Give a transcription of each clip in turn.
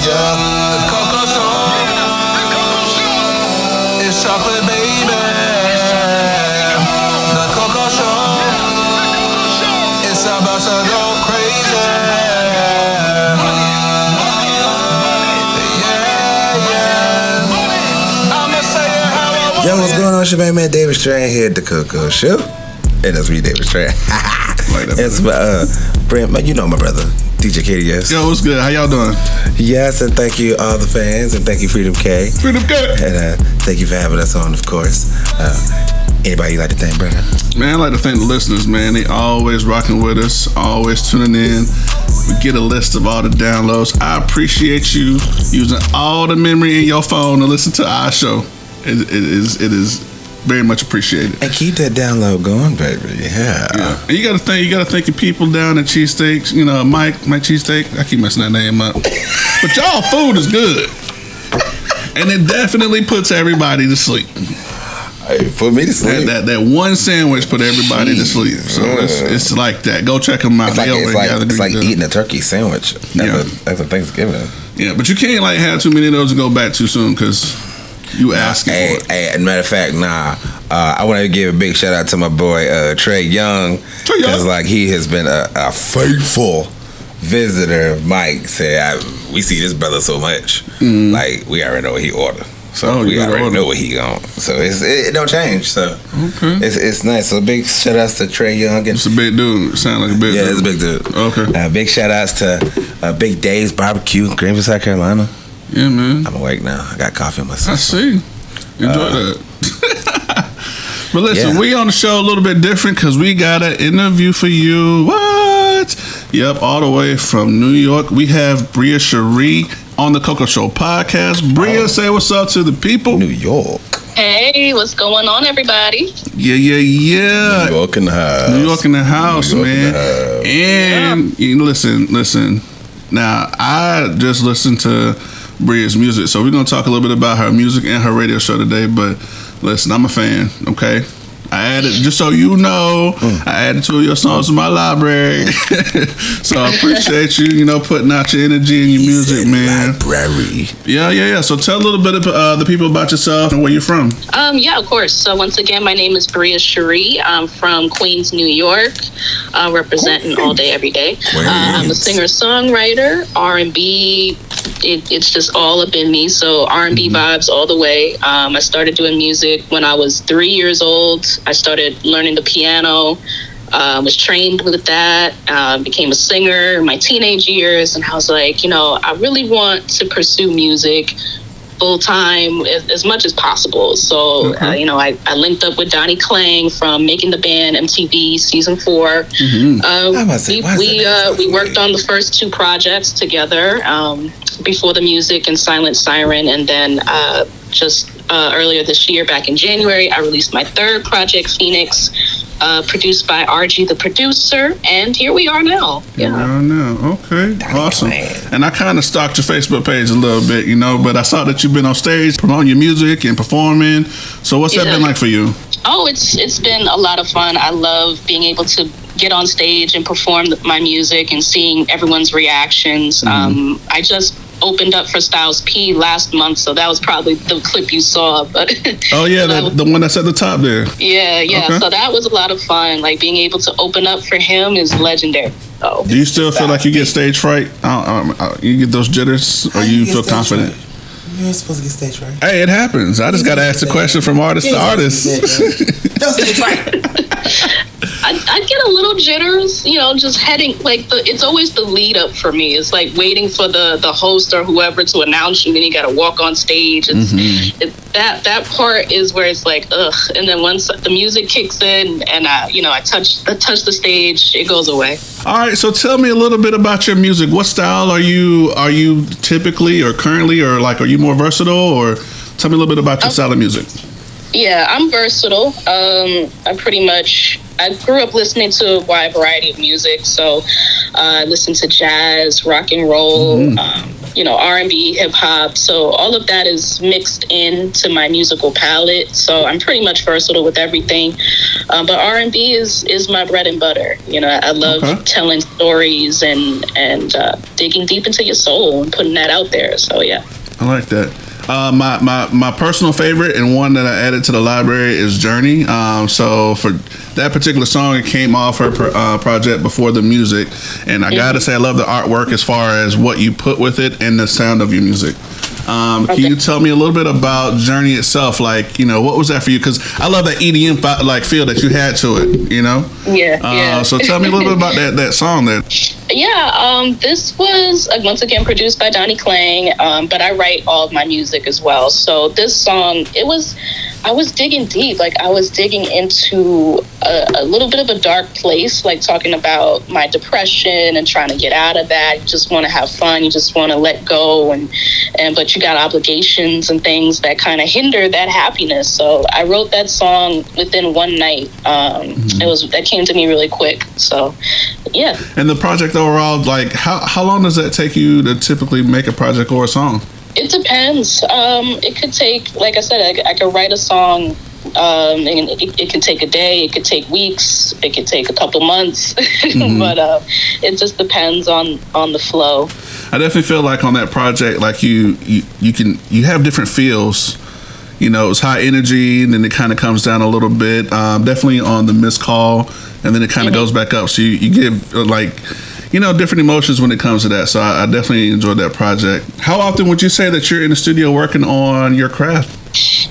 yeah. Coco Show. It's chocolate, baby. The Coco Show. It's about to go crazy. Yeah, yeah. I'ma say it how I want Yo, what's going on? It's your man, man David Strand here at the Coco Show. And that's me, David Strand. Like that, it's uh, Brent, you know my brother, DJ KDS. Yo, what's good? How y'all doing? Yes, and thank you all the fans, and thank you Freedom K. Freedom good. And uh, thank you for having us on, of course. Uh, anybody you like to thank, brother? Man, I'd like to thank the listeners, man. They always rocking with us, always tuning in. We get a list of all the downloads. I appreciate you using all the memory in your phone to listen to our show. It, it is it is very much appreciated. And keep that download going, baby. Yeah. Yeah. And you gotta thank you gotta thank your people down at Cheesesteaks. You know, Mike, Mike Cheesesteak. I keep messing that name up. But y'all food is good. And it definitely puts everybody to sleep. Hey, put me to That, sleep. that that one sandwich put everybody to sleep. So it's, it's like that. Go check them out. it's like, it's like, it's like eating a turkey sandwich at, Yeah. the Thanksgiving. Yeah, but you can't like have too many of those and go back too soon because you asking Hey, for it. hey, as a matter of fact, nah. Uh, I want to give a big shout out to my boy uh, Trey Young Trey Young. because like he has been a, a faithful visitor of Mike. Say I, we see this brother so much, like we already know what he ordered. So. Oh, we already order. know what he on. So it's, it, it don't change. So Okay. it's it's nice. So big shout outs to Trey Young and It's a big dude. Sound like a big yeah, dude. it's a big dude. Okay. Uh, big shout outs to uh, Big Dave's Barbecue, Greenville, South Carolina. Yeah, man. I'm awake now. I got coffee in my I system. see. Enjoy that. but listen, Uh, Yeah. we on the show a little bit different because we got an interview for you. What? Yep, all the way from New York. We have Bria Cheri on the Coco Show podcast. Bria, say what's up to the people. New York. Hey, what's going on, everybody? Yeah, yeah, yeah. New York in the house. New York in the house, New York in man. the house. And you know, listen, listen. Now, I just listened to Bria's music, so we're gonna talk a little bit about her music and her radio show today. But listen, I'm a fan. Okay. I added, just so you know, Mm. I added two of your songs to my library. so I appreciate you, you know, putting out your energy and your music, man. Library. Yeah, yeah, yeah. So tell a little bit of uh, the people about yourself and where you're from. Um, yeah, of course. So once again, my name is Bria Cheri. I'm from Queens, New York, uh, representing all day, every day. Uh, I'm a singer-songwriter, R&B. It, it's just all up in me. So R&B vibes all the way. Um, I started doing music when I was three years old. I started learning the piano. Uh, was trained with that. Uh, became a singer in my teenage years, and I was like, you know, I really want to pursue music full time as, as much as possible. So, uh, you know, I, I linked up with Donnie Klang from Making the Band MTV season 4 Mm-hmm. Uh, say, we we, uh, we worked on the first two projects together um, before the music and Silent Siren, and then uh, just uh, earlier this year, back in January, I released my third project, Phoenix. Uh, produced by RG the producer, and here we are now. Yeah. Oh no, okay, awesome. Clan. And I kind of stalked your Facebook page a little bit, you know, but I saw that you've been on stage promoting your music and performing. So what's that been like for you? Oh, it's it's been a lot of fun. I love being able to get on stage and perform my music and seeing everyone's reactions. Um, I just opened up for Styles P last month, so that was probably the clip you saw. But Oh yeah, so that, the one that's at the top there. yeah, yeah. Okay. So that was a lot of fun. Like being able to open up for him is legendary. So Do you still feel like you get stage fright? Uh, um, uh, you get those jitters, or you feel confident? You're supposed to get stage right. Hey, it happens. I just got to ask the question from artist to artist. No stage right. I, I get a little jitters, you know, just heading like the. It's always the lead up for me. It's like waiting for the the host or whoever to announce you, then you got to walk on stage. It's, Mm-hmm. it, that that part is where it's like ugh, and then once the music kicks in and I, you know, I touch I touch the stage, it goes away. All right, so tell me a little bit about your music. What style are you are you typically or currently, or like are you more versatile? Or tell me a little bit about your style of music. Yeah, I'm versatile. Um, I pretty much I grew up listening to a wide variety of music. So uh, I listened to jazz, rock and roll, um, you know R&B, hip hop. So all of that is mixed into my musical palette. So I'm pretty much versatile with everything. Um, but R&B is is my bread and butter. You know, I love Okay. telling stories and and uh, digging deep into your soul and putting that out there. So yeah. I like that. Uh, my, my my personal favorite and one that I added to the library is Journey. Um, so for that particular song, it came off her uh, project before the music, and I gotta say I love the artwork as far as what you put with it and the sound of your music. Um, Can you tell me a little bit about Journey itself? Like, you know, what was that for you? Because I love that EDM like feel that you had to it. You know. Yeah, Uh, yeah. So tell me a little bit about that that song. That Yeah, um, this was uh, once again produced by Donnie Klang, um, but I write all of my music as well. So this song, it was, I was digging deep. Like I was digging into a, a little bit of a dark place, like talking about my depression and trying to get out of that. You just want to have fun. You just want to let go, and and but you got obligations and things that kind of hinder that happiness. So I wrote that song within one night. Um, It was that came to me really quick. So yeah. and the project overall, like how how long does that take you to typically make a project or a song? It depends. Um, it could take, like I said, I, I could write a song. Um, and it, it could take a day. It could take weeks. It could take a couple months. but uh, it just depends on on the flow. I definitely feel like on that project, like you, you, you can you have different feels. You know, it's high energy, and then it kind of comes down a little bit. Um, definitely on the missed call, and then it kind of goes back up. So you, you give uh, like, you know, different emotions when it comes to that. So I, I definitely enjoyed that project. How often would you say that you're in the studio working on your craft?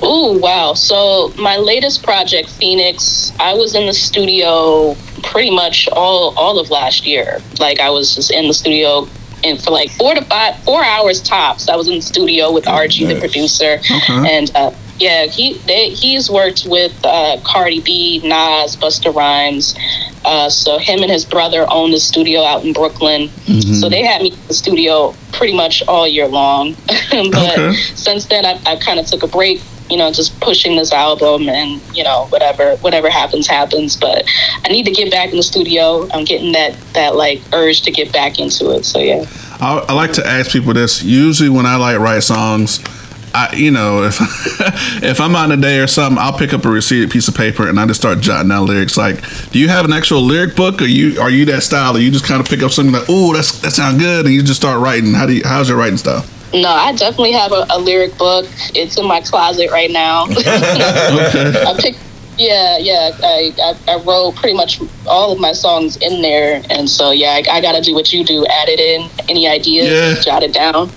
Oh wow! So my latest project, Phoenix, I was in the studio pretty much all all of last year. Like I was just in the studio. And for like four to five, four hours tops, I was in the studio with RG, the producer, Okay. and uh, yeah, he they, he's worked with uh, Cardi B, Nas, Busta Rhymes. Uh, so him and his brother own the studio out in Brooklyn. So they had me in the studio pretty much all year long. but Okay. since then, I, I kind of took a break. You know, just pushing this album, and you know, whatever whatever happens, happens. But I need to get back in the studio. I'm getting that that like urge to get back into it. So yeah. I, I like to ask people this. Usually, when I like write songs, I you know if if I'm on a day or something, I'll pick up a receipt piece of paper and I just start jotting down lyrics. Like, do you have an actual lyric book, or you are you that style, or you just kind of pick up something like, oh, that's that sounds good, and you just start writing? How do you, how's your writing style? No, I definitely have a, a lyric book. It's in my closet right now. Okay. I picked, yeah, yeah. I, I, I wrote pretty much all of my songs in there, and so yeah, I, I got to do what you do: add it in. Any ideas, Yeah. jot it down.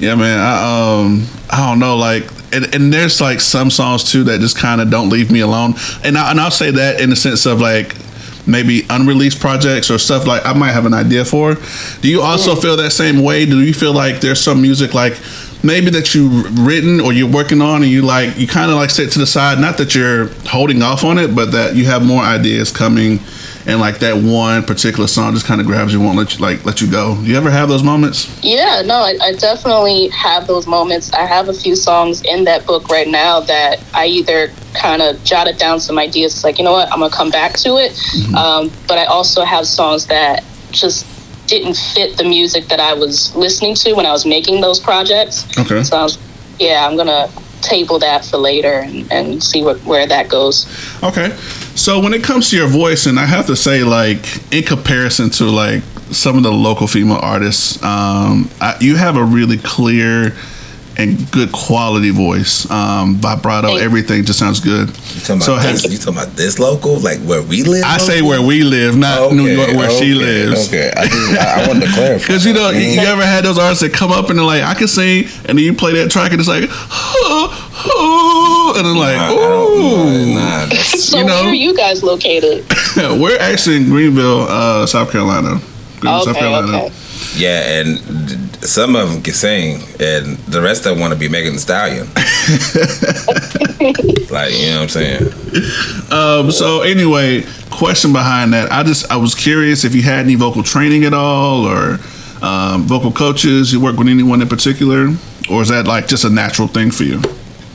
Yeah, man. I um I don't know, like and, and there's like some songs too that just kind of don't leave me alone. And I, and I'll say that in the sense of like maybe unreleased projects or stuff like I might have an idea for. Do you also feel that same way? Do you feel like there's some music like maybe that you've written or you're working on and you like you kind of like sit to the side not that you're holding off on it but that you have more ideas coming and like that one particular song just kind of grabs you won't let you like let you go do you ever have those moments yeah, no, I, I definitely have those moments. I have a few songs in that book right now that I either kind of jotted down some ideas, it's like you know what, I'm gonna come back to it. Um, but I also have songs that just didn't fit the music that I was listening to when I was making those projects. okay So I was, yeah, I'm gonna table that for later and, and see what, where that goes. Okay. So when it comes to your voice, and I have to say, like, in comparison to like some of the local female artists, um, I, you have a really clear and good quality voice. Um, vibrato, Thank- everything just sounds good. You talking So about this? You talking about this local, like where we live? I say where we live, not New York, where she lives. Okay, I, just, I, I wanted to clarify. Because you know, you, you ever had those artists that come up and they're like, I can sing, and then you play that track and it's like, and then like, Nah, I don't- ooh. nah, that's- So You know- where are you guys located? We're actually in Greenville, uh, South Carolina. Greenville, South okay, Carolina. okay. Yeah, and some of them can sing, and the rest of them want to be Megan Thee Stallion. like, you know what I'm saying? Um, so anyway, question behind that. I just I was curious if you had any vocal training at all, or um, vocal coaches. You work with anyone in particular, or is that like just a natural thing for you?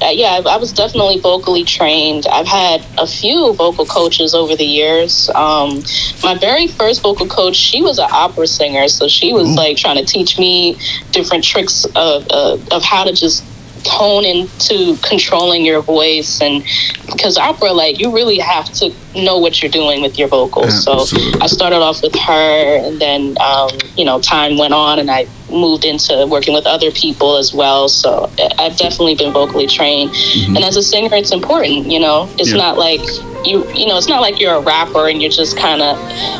Uh, yeah, I, I was definitely vocally trained. I've had a few vocal coaches over the years. Um, my very first vocal coach, she was an opera singer, so she was like trying to teach me different tricks of uh, of how to just hone into controlling your voice and because opera like you really have to know what you're doing with your vocals so i started off with her and then um, you know time went on and i moved into working with other people as well. So i've definitely been vocally trained. Mm-hmm. And as a singer it's important you know? It's Yeah. not like you you know it's not like you're a rapper and you're just kind of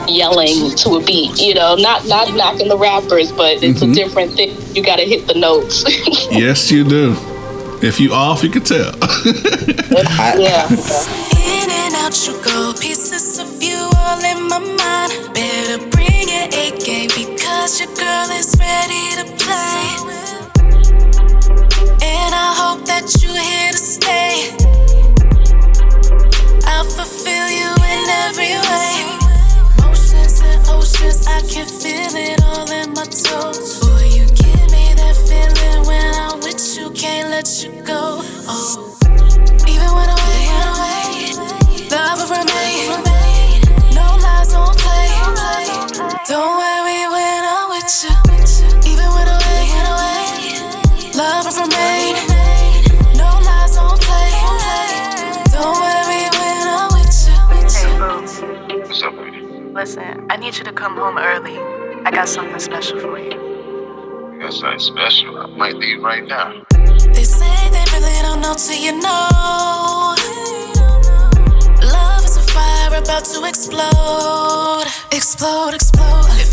yelling to a beat you know? Not not knocking the rappers but it's a mm-hmm. different thing. You got to hit the notes. Yes, you do. If you off, you can tell. yeah. In and out you go, pieces of you all in my mind. Better bring your A game because your girl is ready to play. And I hope that you're here to stay. I'll fulfill you in every way. Oceans and oceans, I can feel it all in my toes. Boy, you give me that feeling when I'm with you, can't let you go. Oh. Even when away, when away, love will remain. No lies, don't play. Don't worry with you. Even when I'm away, when away, love will remain. No lies, don't play. Don't worry when I'm with you. Hey, boo. What's up, lady? Listen, I need you to come home early. I got something special for you. You got something special. I might leave right now. They say they really don't know till you know. Love is a fire about to explode. Explode, explode.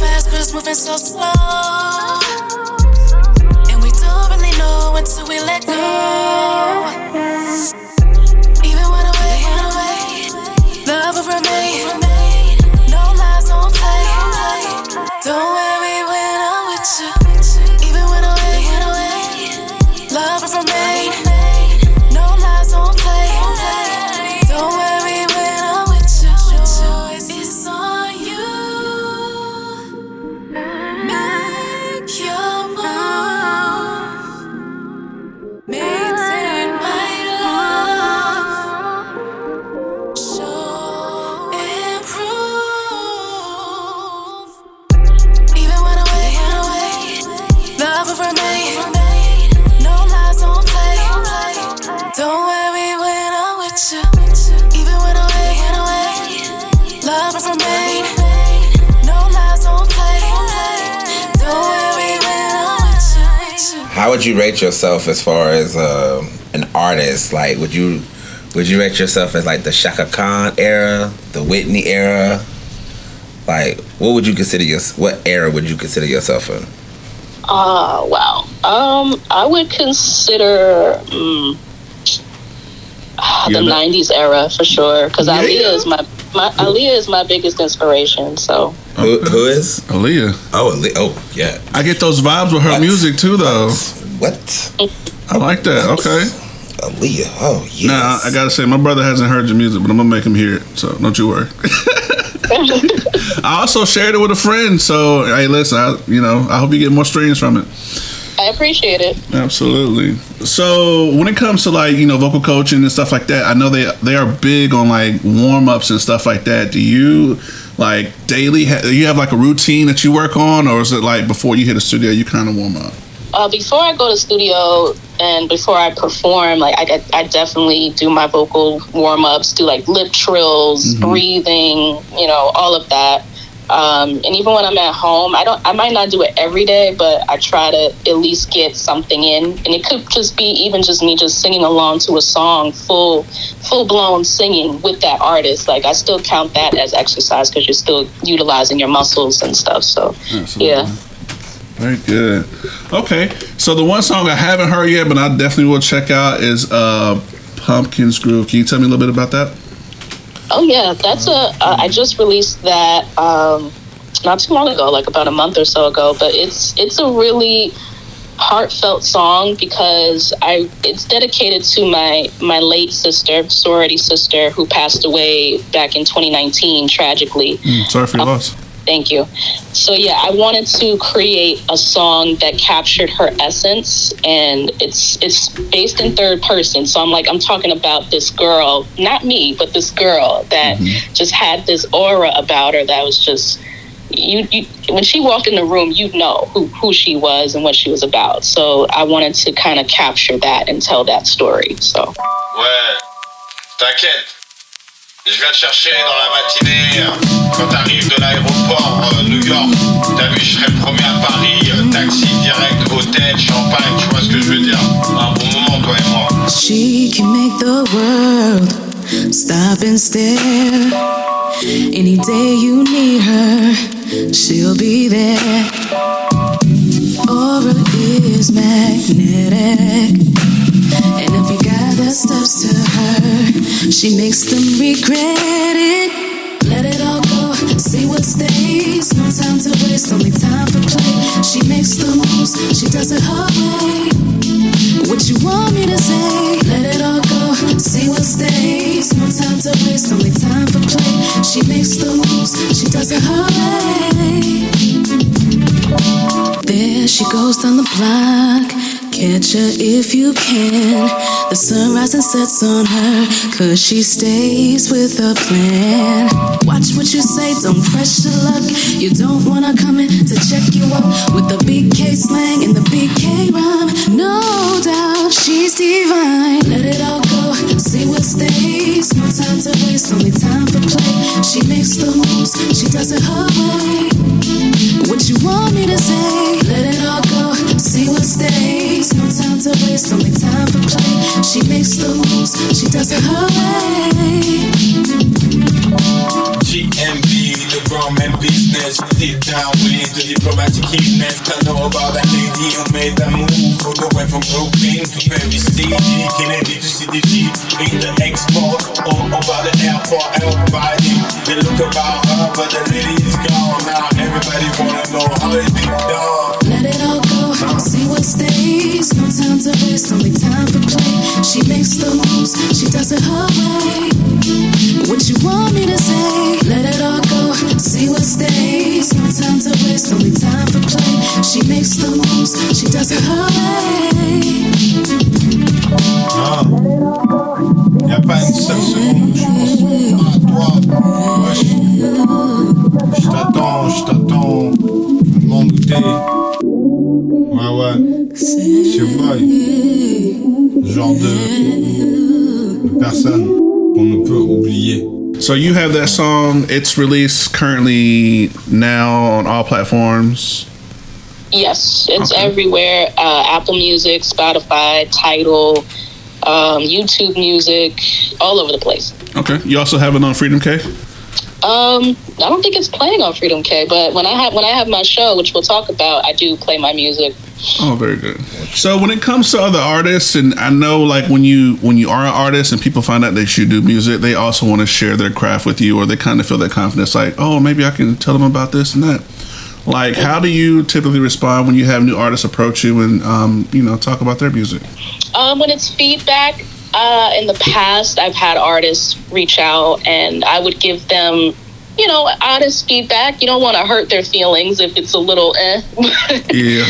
Fast, but it's moving so slow. And we don't really know until we let go. Even when away, when away, love will remain. No lies, don't worry when I'm with you. Even when when away, love will remain. How would you rate yourself as far as um an artist? Like, would you would you rate yourself as like the Chaka Khan era, the Whitney era? Like, what would you consider your what era would you consider yourself in? Oh wow. Um, I would consider ah, the Yeah, '90s era for sure because Yeah. Aaliyah is my, my Aaliyah is my biggest inspiration. So Who, uh, who is? Aaliyah. Oh, Ali- oh, yeah. I get those vibes with her What? music too, though. What? I like that. Okay. Aaliyah. Oh, yes. Now I gotta say, my brother hasn't heard your music, but I'm gonna make him hear it. So don't you worry. I also shared it with a friend. So hey, listen, I, you know, I hope you get more streams from it. I appreciate it. Absolutely. So when it comes to like you know vocal coaching and stuff like that, I know they they are big on like warm ups and stuff like that. Do you like daily? You have like a routine that you work on, or is it like before you hit the studio you kind of warm up? Uh, before I go to studio and before I perform, like I, I definitely do my vocal warm ups, do like lip trills, breathing, you know, all of that. Um, and even when I'm at home, I don't, I might not do it every day, but I try to at least get something in. And it could just be even just me just singing along to a song, full, full blown singing with that artist. Like I still count that as exercise because you're still utilizing your muscles and stuff. So yeah. Very good. Okay, so the one song I haven't heard yet, but I definitely will check out is uh, "Pumpkins Groove." Can you tell me a little bit about that? Oh yeah, that's a. Uh, I just released that um, not too long ago, like about a month or so ago. But it's it's a really heartfelt song because I it's dedicated to my my late sister, sorority sister, who passed away back in 2019 tragically. Sorry for your loss. Thank you. So yeah, I wanted to create a song that captured her essence, and it's it's based in third person. So I'm like I'm talking about this girl, not me, but this girl that mm-hmm. just had this aura about her that was just you, you when she walked in the room, you'd know who who she was and what she was about. So I wanted to kind of capture that and tell that story. So Ouais, t'inquiète. Je viens te chercher dans la matinée. Quand t'arrives de l'aéroport euh, New York, t'as vu, je serai le premier à Paris. euh, Taxi direct, hôtel, champagne, tu vois ce que je veux dire. Un bon moment, toi et moi. She can make the world stop and stare. Any day you need her, she'll be there. Aura is magnetic. She makes them regret it. Let it all go, see what stays. No time to waste, only time for play. She makes the moves, she does it her way. What you want me to say? Let it all go, see what stays. No time to waste, only time for play. She makes the moves, she does it her way. There she goes down the block. Catch her if you can. The sun rises and sets on her, cause she stays with a plan. Watch what you say, don't press your luck. You don't wanna come in to check you up with the BK slang and the BK rhyme. No doubt she's divine. Let it all stays. No time to waste, only time for play. She makes the moves, she does it her way. What you want me to say? Let it all go, see what stays. No time to waste, only time for play. She makes the moves, she does it her way. GMB, the grown and business. Deep down with the diplomatic keenness. I know about that lady who made that move. All the way from Brooklyn to Paris City. Kennedy to CDG. In the export. All over the airport. Everybody. They look about her, but the lady is gone. Now everybody wanna know how it's been done. Let it all go, see what stays. No time to waste, only time for play. She makes the moves, she does it her way. What you want me to say? Let it all go, see what stays. No time to waste, only time for play. She makes the moves, she does it her way. Ah. Y'a pas une seule seconde je pense à toi. Je t'attends, je t'attends. Ouais, ouais. C'est genre de, de personne qu'on ne peut oublier. So you have that song. It's released currently now on all platforms. yes, it's Okay. everywhere. Uh, Apple Music, Spotify, Tidal, um, YouTube Music, all over the place. Okay. You also have it on Freedom K. Um, I don't think it's playing on Freedom K, but when I have when I have my show, which we'll talk about, I do play my music. Oh, very good. So when it comes to other artists, and I know like when you when you are an artist and people find out that you do music, they also want to share their craft with you, or they kind of feel that confidence, like, oh, maybe I can tell them about this and that. Like, how do you typically respond when you have new artists approach you and um, you know talk about their music? Um, when it's feedback, uh, in the past, I've had artists reach out and I would give them, you know, honest feedback. You don't want to hurt their feelings if it's a little eh. Yeah.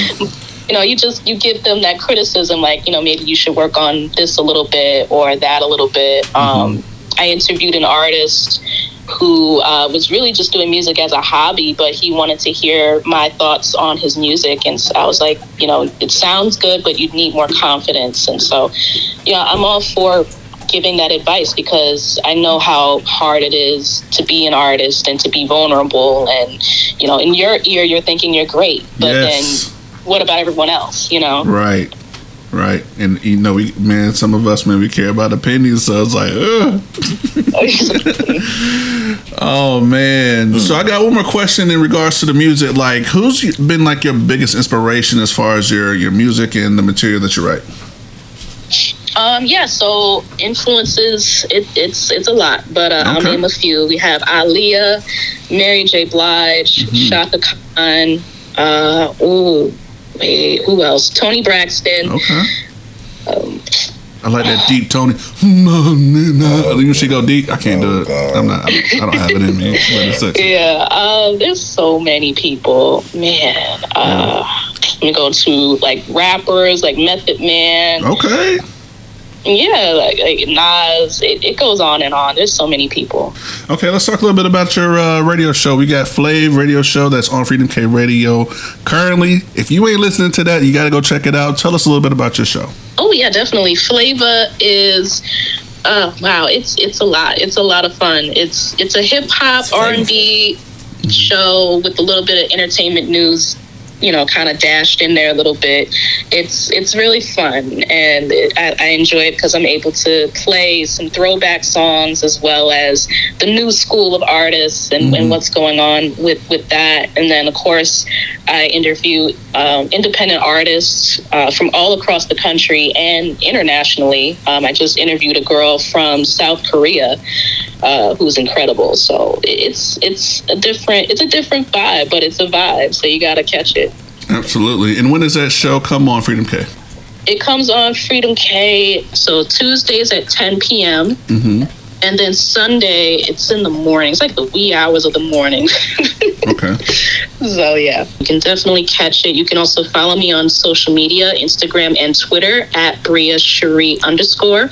you know, you just you give them that criticism, like you know maybe you should work on this a little bit or that a little bit. Um, I interviewed an artist who uh, was really just doing music as a hobby, but he wanted to hear my thoughts on his music, and so I was like, you know, it sounds good, but you need more confidence, and so, yeah, I'm all for giving that advice because I know how hard it is to be an artist and to be vulnerable, and you know, in your ear, you're thinking you're great, but Yes. then what about everyone else? You know. Right. Right. And you know, we man, some of us man, we care about opinions, so it's like. Oh man! So I got one more question in regards to the music. Like, who's been like your biggest inspiration as far as your your music and the material that you write? Um, yeah, so influences it, it's it's a lot, but uh, I'll name a few. We have Aaliyah, Mary J. Blige, Chaka Khan. Uh, ooh, wait, who else? Toni Braxton. Okay. Um, I like that deep Toni. You she go deep. I can't do it. I'm not. I don't have it in me. But it's sexy. Yeah, um, there's so many people, man. Uh, me go to like rappers, like Method Man. Okay. Yeah, like, like Nas. It, it goes on and on. There's so many people. Okay, let's talk a little bit about your uh, radio show. We got Flava radio show that's on Freedom K Radio currently. If you ain't listening to that, you got to go check it out. Tell us a little bit about your show. Oh yeah, definitely. Flava is. Uh, wow, it's it's a lot. It's a lot of fun. It's it's a hip hop R and B show with a little bit of entertainment news, you know, kind of dashed in there a little bit. It's it's really fun, and it, I, I enjoy it because I'm able to play some throwback songs as well as the new school of artists and, and what's going on with with that. And then of course, I interview um, independent artists uh, from all across the country and internationally. Um, I just interviewed a girl from South Korea uh, who's incredible. So it's it's a different it's a different vibe, but it's a vibe. So you got to catch it. Absolutely. And when does that show come on Freedom K? It comes on Freedom K. So Tuesdays at 10 p.m. Mm-hmm. And then Sunday, it's in the morning. It's like the wee hours of the morning. Okay. So yeah, you can definitely catch it. You can also follow me on social media, Instagram and Twitter at Bria Cheri underscore.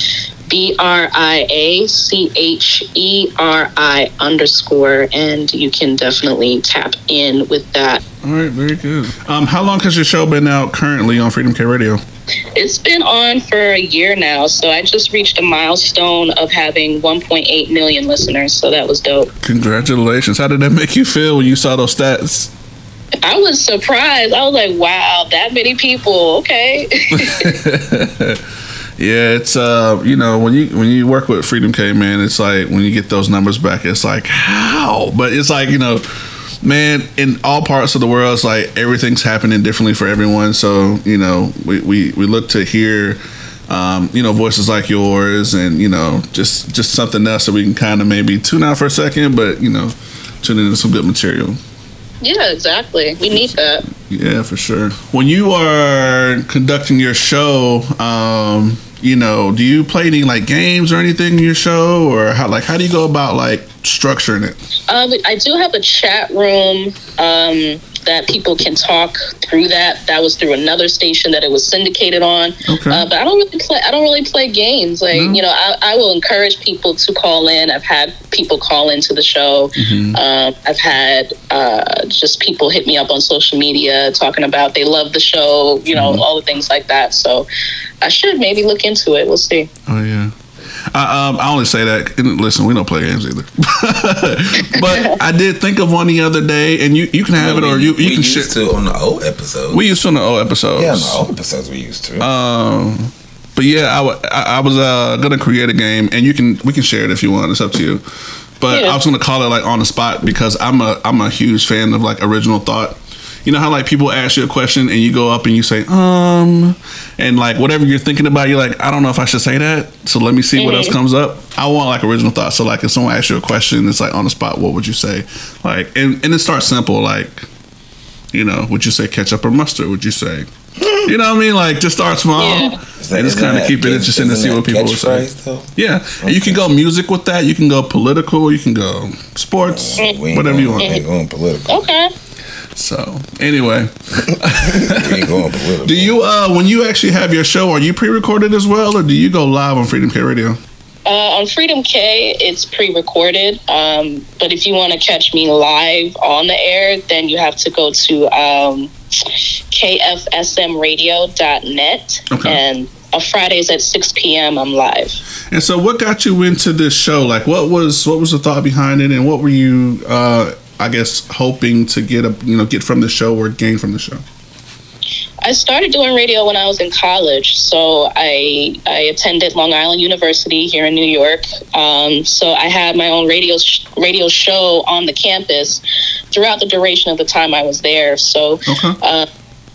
B R I A C H E R I underscore, and you can definitely tap in with that. All right. Very good. Um, how long has your show been out currently on Freedom K Radio? It's been on for a year now, so I just reached a milestone of having 1.8 million listeners, so that was dope. Congratulations. How did that make you feel when you saw those stats? I was surprised. I was like, wow, that many people. Okay. Yeah, it's uh, you know, when you when you work with Freedom K, man, it's like when you get those numbers back, it's like how? But it's like you know, man, in all parts of the world, it's like everything's happening differently for everyone. So you know, we we, we look to hear. Um, you know, voices like yours, and you know, just just something else that we can kind of maybe tune out for a second, but you know, tune into some good material. Yeah, exactly. We need that. Yeah, for sure. When you are conducting your show, um, you know, do you play any like games or anything in your show, or how like how do you go about like structuring it? Um, I do have a chat room um, that people can talk through. That that was through another station that it was syndicated on. Okay. Uh, but I don't really play. I don't really play games. Like No? you know, I, I will encourage people to call in. I've had people call into the show. Mm-hmm. Um, I've had uh, just people hit me up on social media talking about they love the show. You Mm-hmm. know, all the things like that. So I should maybe look into it. We'll see. Oh yeah. I, um, I only say that. and Listen, we don't play games either. but I did think of one the other day, and you, you can have it, or you, you we can used share. to on the old episodes. We used to on the old episodes. yeah, on the old episodes we used to. Um, but yeah, I, wa- I, I was uh, gonna create a game, and you can we can share it if you want. It's up to you. But Yeah. I was gonna call it like on the spot because I'm a I'm a huge fan of like original thought. You know how like people ask you a question and you go up and you say um, and like whatever you're thinking about, you're like I don't know if I should say that. So let me see what else comes up. I want like original thoughts So like if someone asks you a question, it's like on the spot. What would you say? Like and and it starts simple. Like you know, would you say ketchup or mustard? Would you say you know what I mean? Like just start small Yeah. That- and just kind of keep it interesting to see what people will say. though? Yeah, and you can go music with that. You can go political. You can go sports. We ain't Whatever you want. We ain't going political. Okay. So anyway, we ain't going political. do you uh when you actually have your show, are you pre-recorded as well, or do you go live on Freedom K Radio? Uh, on Freedom K, it's pre-recorded. Um, but if you want to catch me live on the air, then you have to go to um, kfsmradio.net. Okay. And on Fridays at 6 p.m., I'm live. And so, what got you into this show? Like, what was what was the thought behind it, and what were you, uh, I guess, hoping to get a you know get from the show or gain from the show? I started doing radio when I was in college. So I I attended Long Island University here in New York. Um, so I had my own radio sh- radio show on the campus throughout the duration of the time I was there. So Okay. uh,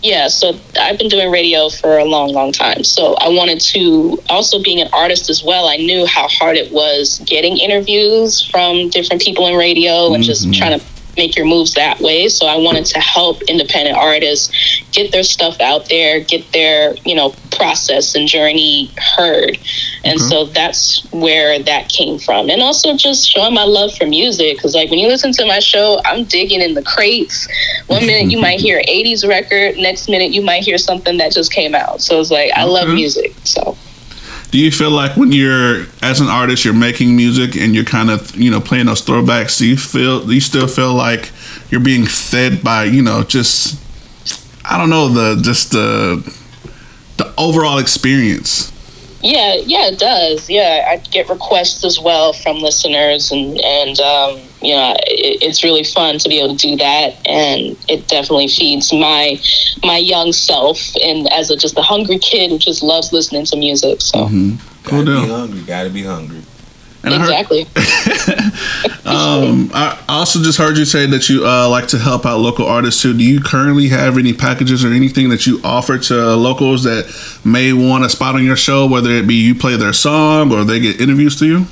yeah, so I've been doing radio for a long, long time. So I wanted to also being an artist as well. I knew how hard it was getting interviews from different people in radio and just mm-hmm. trying to make your moves that way. So I wanted to help independent artists get their stuff out there, get their, you know, process and journey heard. And mm-hmm. so that's where that came from. And also just showing my love for music. Cause like when you listen to my show, I'm digging in the crates. One minute you might hear an 80s record, next minute you might hear something that just came out. So it's like, I love Okay. music. So. Do you feel like when you're as an artist, you're making music and you're kind of you know playing those throwbacks? Do you feel do you still feel like you're being fed by you know just I don't know the just the the overall experience? Yeah, yeah, it does. Yeah, I get requests as well from listeners, and and um, you know, it, it's really fun to be able to do that, and it definitely feeds my my young self, and as a just a hungry kid who just loves listening to music. So Cool Gotta deal. be hungry. Gotta be hungry. And I heard, exactly. um, I I also just heard you say that you uh, like to help out local artists too. Do you currently have any packages or anything that you offer to locals that may want a spot on your show, whether it be you play their song or they get interviews to you?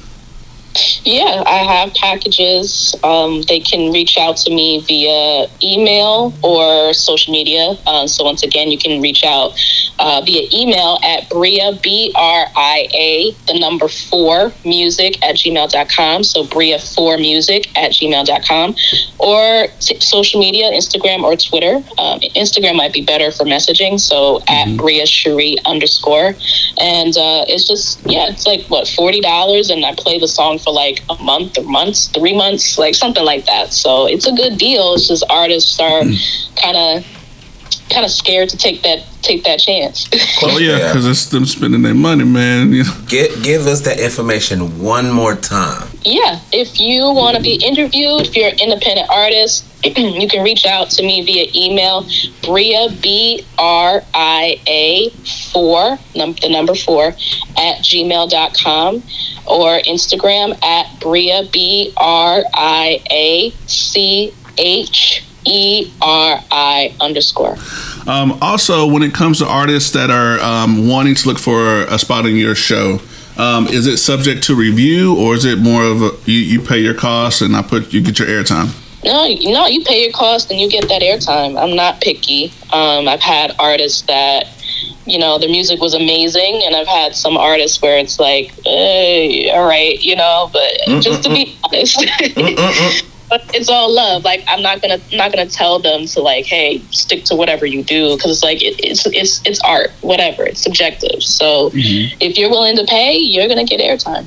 Yeah, I have packages. Um, they can reach out to me via email or social media. Uh, so once again, you can reach out uh, via email at Bria, B R I A, the number four, music at gmail.com. So Bria four music at gmail.com. Or t- social media, Instagram or Twitter. Um, Instagram might be better for messaging. So at Bria Cheri underscore. And uh, it's just, yeah, it's like what, $40 and I play the song for like a month or months, three months, like something like that. So it's a good deal. It's just artists are kind of kind of scared to take that take that chance. Oh yeah, Yeah. because it's them spending their money, man. You know. Get give us that information one more time. yeah, if you want to be interviewed, if you're an independent artist, you can reach out to me via email, Bria B R I A four, num- the number four, at gmail.com or Instagram at Bria B R I A C H E R I underscore. Um, also, when it comes to artists that are um, wanting to look for a spot in your show, um, is it subject to review or is it more of a you, you pay your costs and I put you get your airtime? No, you- no, you pay your cost and you get that airtime. I'm not picky. Um, I've had artists that, you know, their music was amazing, and I've had some artists where it's like, hey, all right, you know, but just to be honest. But it's all love. Like I'm not gonna not gonna tell them to like, hey, stick to whatever you do because it's like it, it's it's it's art, whatever. It's subjective. So if you're willing to pay, you're gonna get airtime.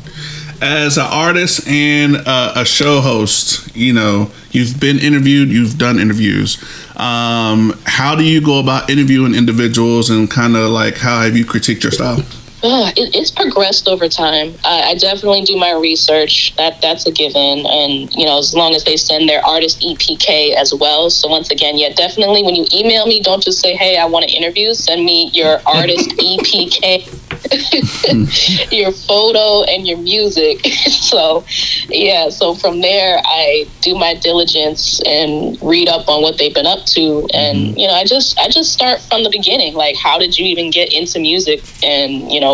As an artist and a show host, you know you've been interviewed, you've done interviews. Um, how do you go about interviewing individuals and kind of like how have you critiqued your style? It, it's progressed over time. I, I definitely do my research. That that's a given, and you know, as long as they send their artist EPK as well. So once again, yeah, definitely when you email me, don't just say, "Hey, I want to interview." Send me your artist EPK, your photo, and your music. so, yeah. So from there, I do my diligence and read up on what they've been up to, and mm-hmm. you know, I just I just start from the beginning. Like, how did you even get into music, and you know,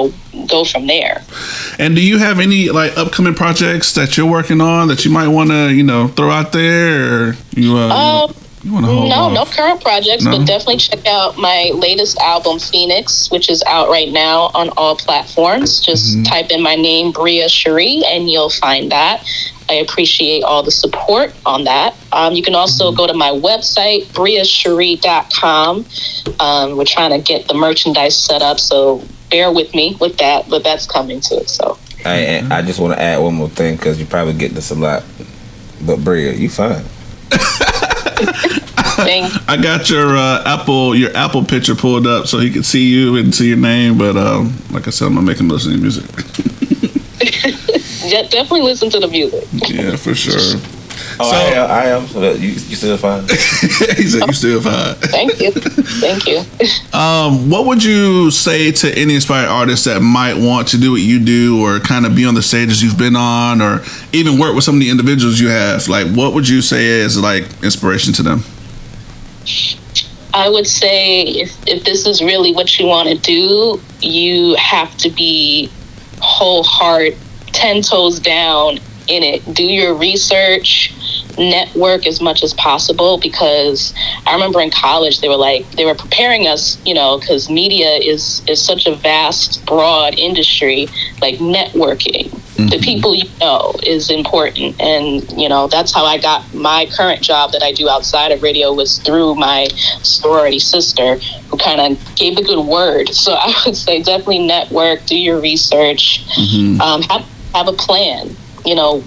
go from there. And do you have any like upcoming projects that you're working on that you might want to you know throw out there? Or you uh, Um, you want to hold no, off? no current projects, No? but definitely check out my latest album, Phoenix, which is out right now on all platforms. Just Mm-hmm. type in my name, Bria Cheri, and you'll find that. I appreciate all the support on that. Um, you can also Mm-hmm. go to my website, briacheri.com. Um, we're trying to get the merchandise set up, so bear with me with that, but that's coming too. So I I just want to add one more thing because you probably get this a lot. But Bria, you fine. I got your uh, Apple your Apple picture pulled up so he could see you and see your name. But um, like I said, I'm gonna make him listen to music. de- definitely listen to the music. yeah, for sure. Oh, So- I am. I am. So that you, you still fine? he said you still fine. Thank you. Thank you. Um, what would you say to any inspired artists that might want to do what you do, or kind of be on the stages you've been on, or even work with some of the individuals you have? Like, what would you say is like inspiration to them? I would say if, if this is really what you want to do, you have to be whole heart, 10 toes down in it. Do your research, network as much as possible because I remember in college they were like they were preparing us, you know, because media is is such a vast, broad industry. Like networking, the people you know is important, and you know that's how I got my current job that I do outside of radio was through my sorority sister who kind of gave the good word. So I would say definitely network, do your research, um, have have a plan. You know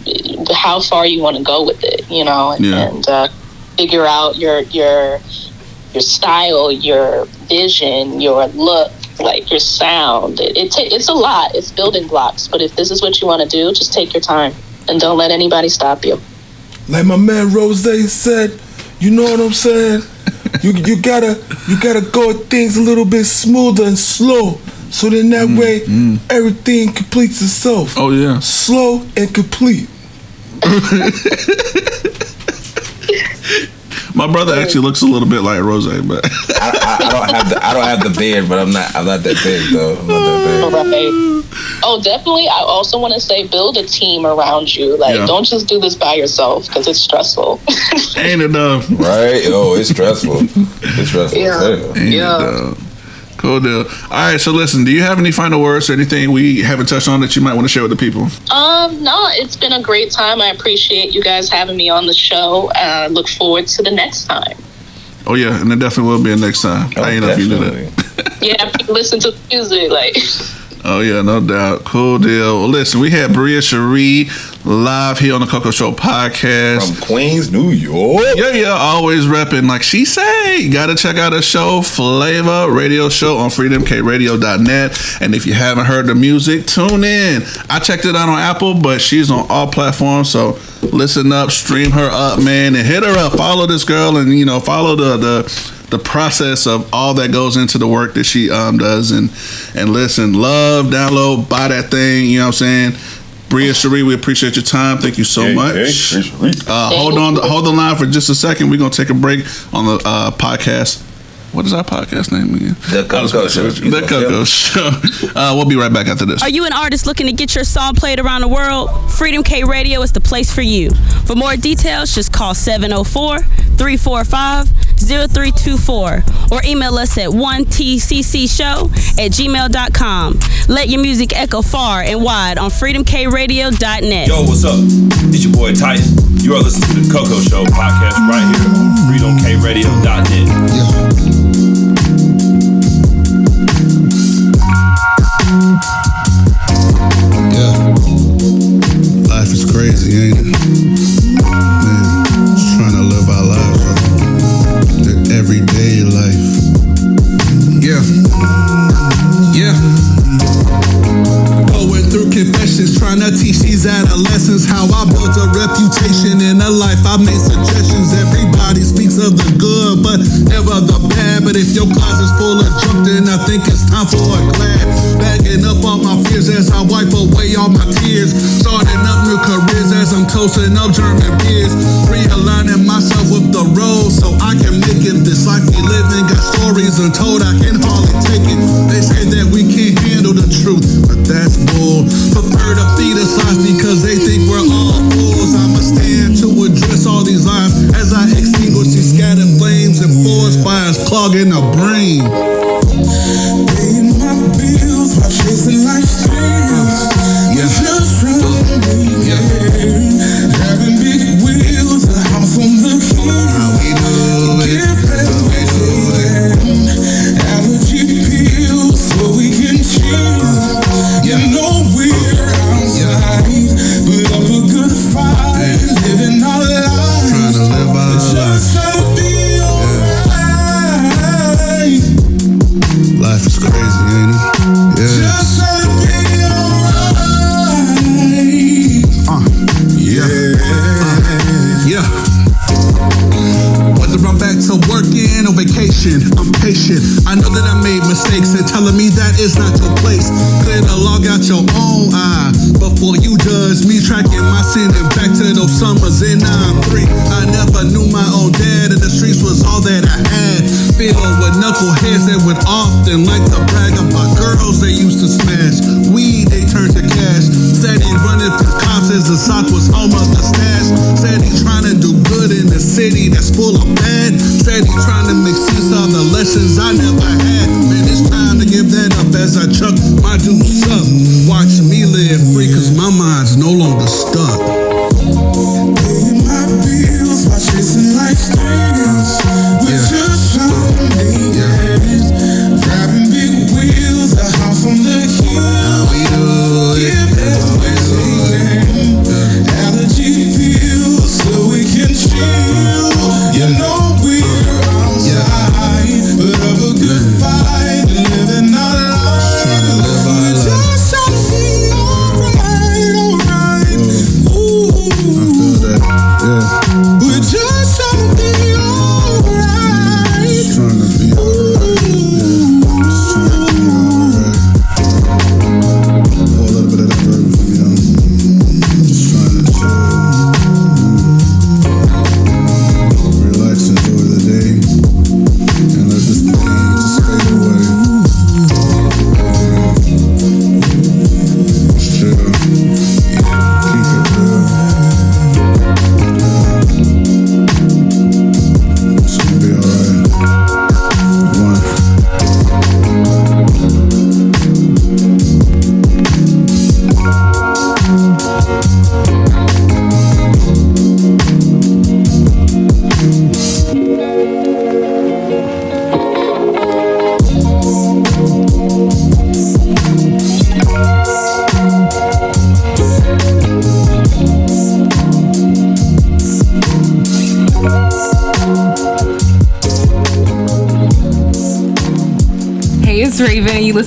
how far you want to go with it. You know, and, Yeah. and uh, figure out your your your style, your vision, your look, like your sound. It, it ta- it's a lot. It's building blocks. But if this is what you want to do, just take your time and don't let anybody stop you. Like my man Rose said, you know what I'm saying? You you gotta you gotta go things a little bit smoother and slow. So then that mm, way mm. everything completes itself. Oh yeah. Slow and complete. My brother actually looks a little bit like Rose, but I, I, I don't have the I don't have the beard, but I'm not I'm not that big though. I'm not that big. Right. Oh, definitely. I also want to say build a team around you. Like, Yeah. don't just do this by yourself because it's stressful. ain't enough. Right? Oh, it's stressful. It's stressful. Yeah. Ain't Yeah. It though? Cool deal. All right, so listen, do you have any final words or anything we haven't touched on that you might want to share with the people? um, no, it's been a great time. I appreciate you guys having me on the show. Uh, look forward to the next time. Oh yeah, and there definitely will be a next time. Oh, I ain't know if you knew that. Yeah, people listen to music. Like, Oh yeah, no doubt. Cool deal. Well, listen, we had Bria Cheri live here on the Coco Show podcast. From Queens, New York. Yeah, yeah, always repping like she say. You gotta check out her show, Flava Radio Show on freedomkradio.net. And if you haven't heard the music, tune in. I checked it out on Apple, but she's on all platforms. So listen up, stream her up, man, and hit her up. Follow this girl and you know, follow the the the process of all that goes into the work that she um does and and listen, love, download, buy that thing, you know what I'm saying? Bria Cheri, we appreciate your time. Thank you so much. Uh, hold on, hold the line for just a second. We're gonna take a break on the uh, podcast. What is our podcast name again? The Coco Show. The Coco Show. Uh, we'll be right back after this. Are you an artist looking to get your song played around the world? Freedom K Radio is the place for you. For more details, just call 704 345 0324 or email us at 1tccshow at gmail.com. Let your music echo far and wide on freedomkradio.net. Yo, what's up? It's your boy Titan. You are listening to the Coco Show podcast right here on freedomkradio.net. Yeah. Life is crazy, ain't it? Through trying to teach these adolescents how I built a reputation in a life. I made suggestions. Everybody speaks of the good, but never the bad. But if your closet's full of junk, then I think it's time for a glad. Bagging up all my fears as I wipe away all my tears. Starting up new careers as I'm toasting up German beers.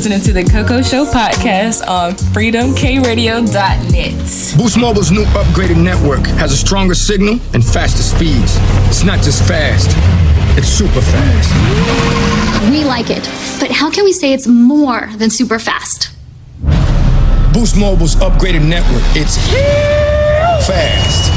Listening to the Coco Show podcast on freedomkradio.net. Boost Mobile's new upgraded network has a stronger signal and faster speeds. It's not just fast, it's super fast. We like it, but how can we say it's more than super fast? Boost Mobile's upgraded network, it's fast.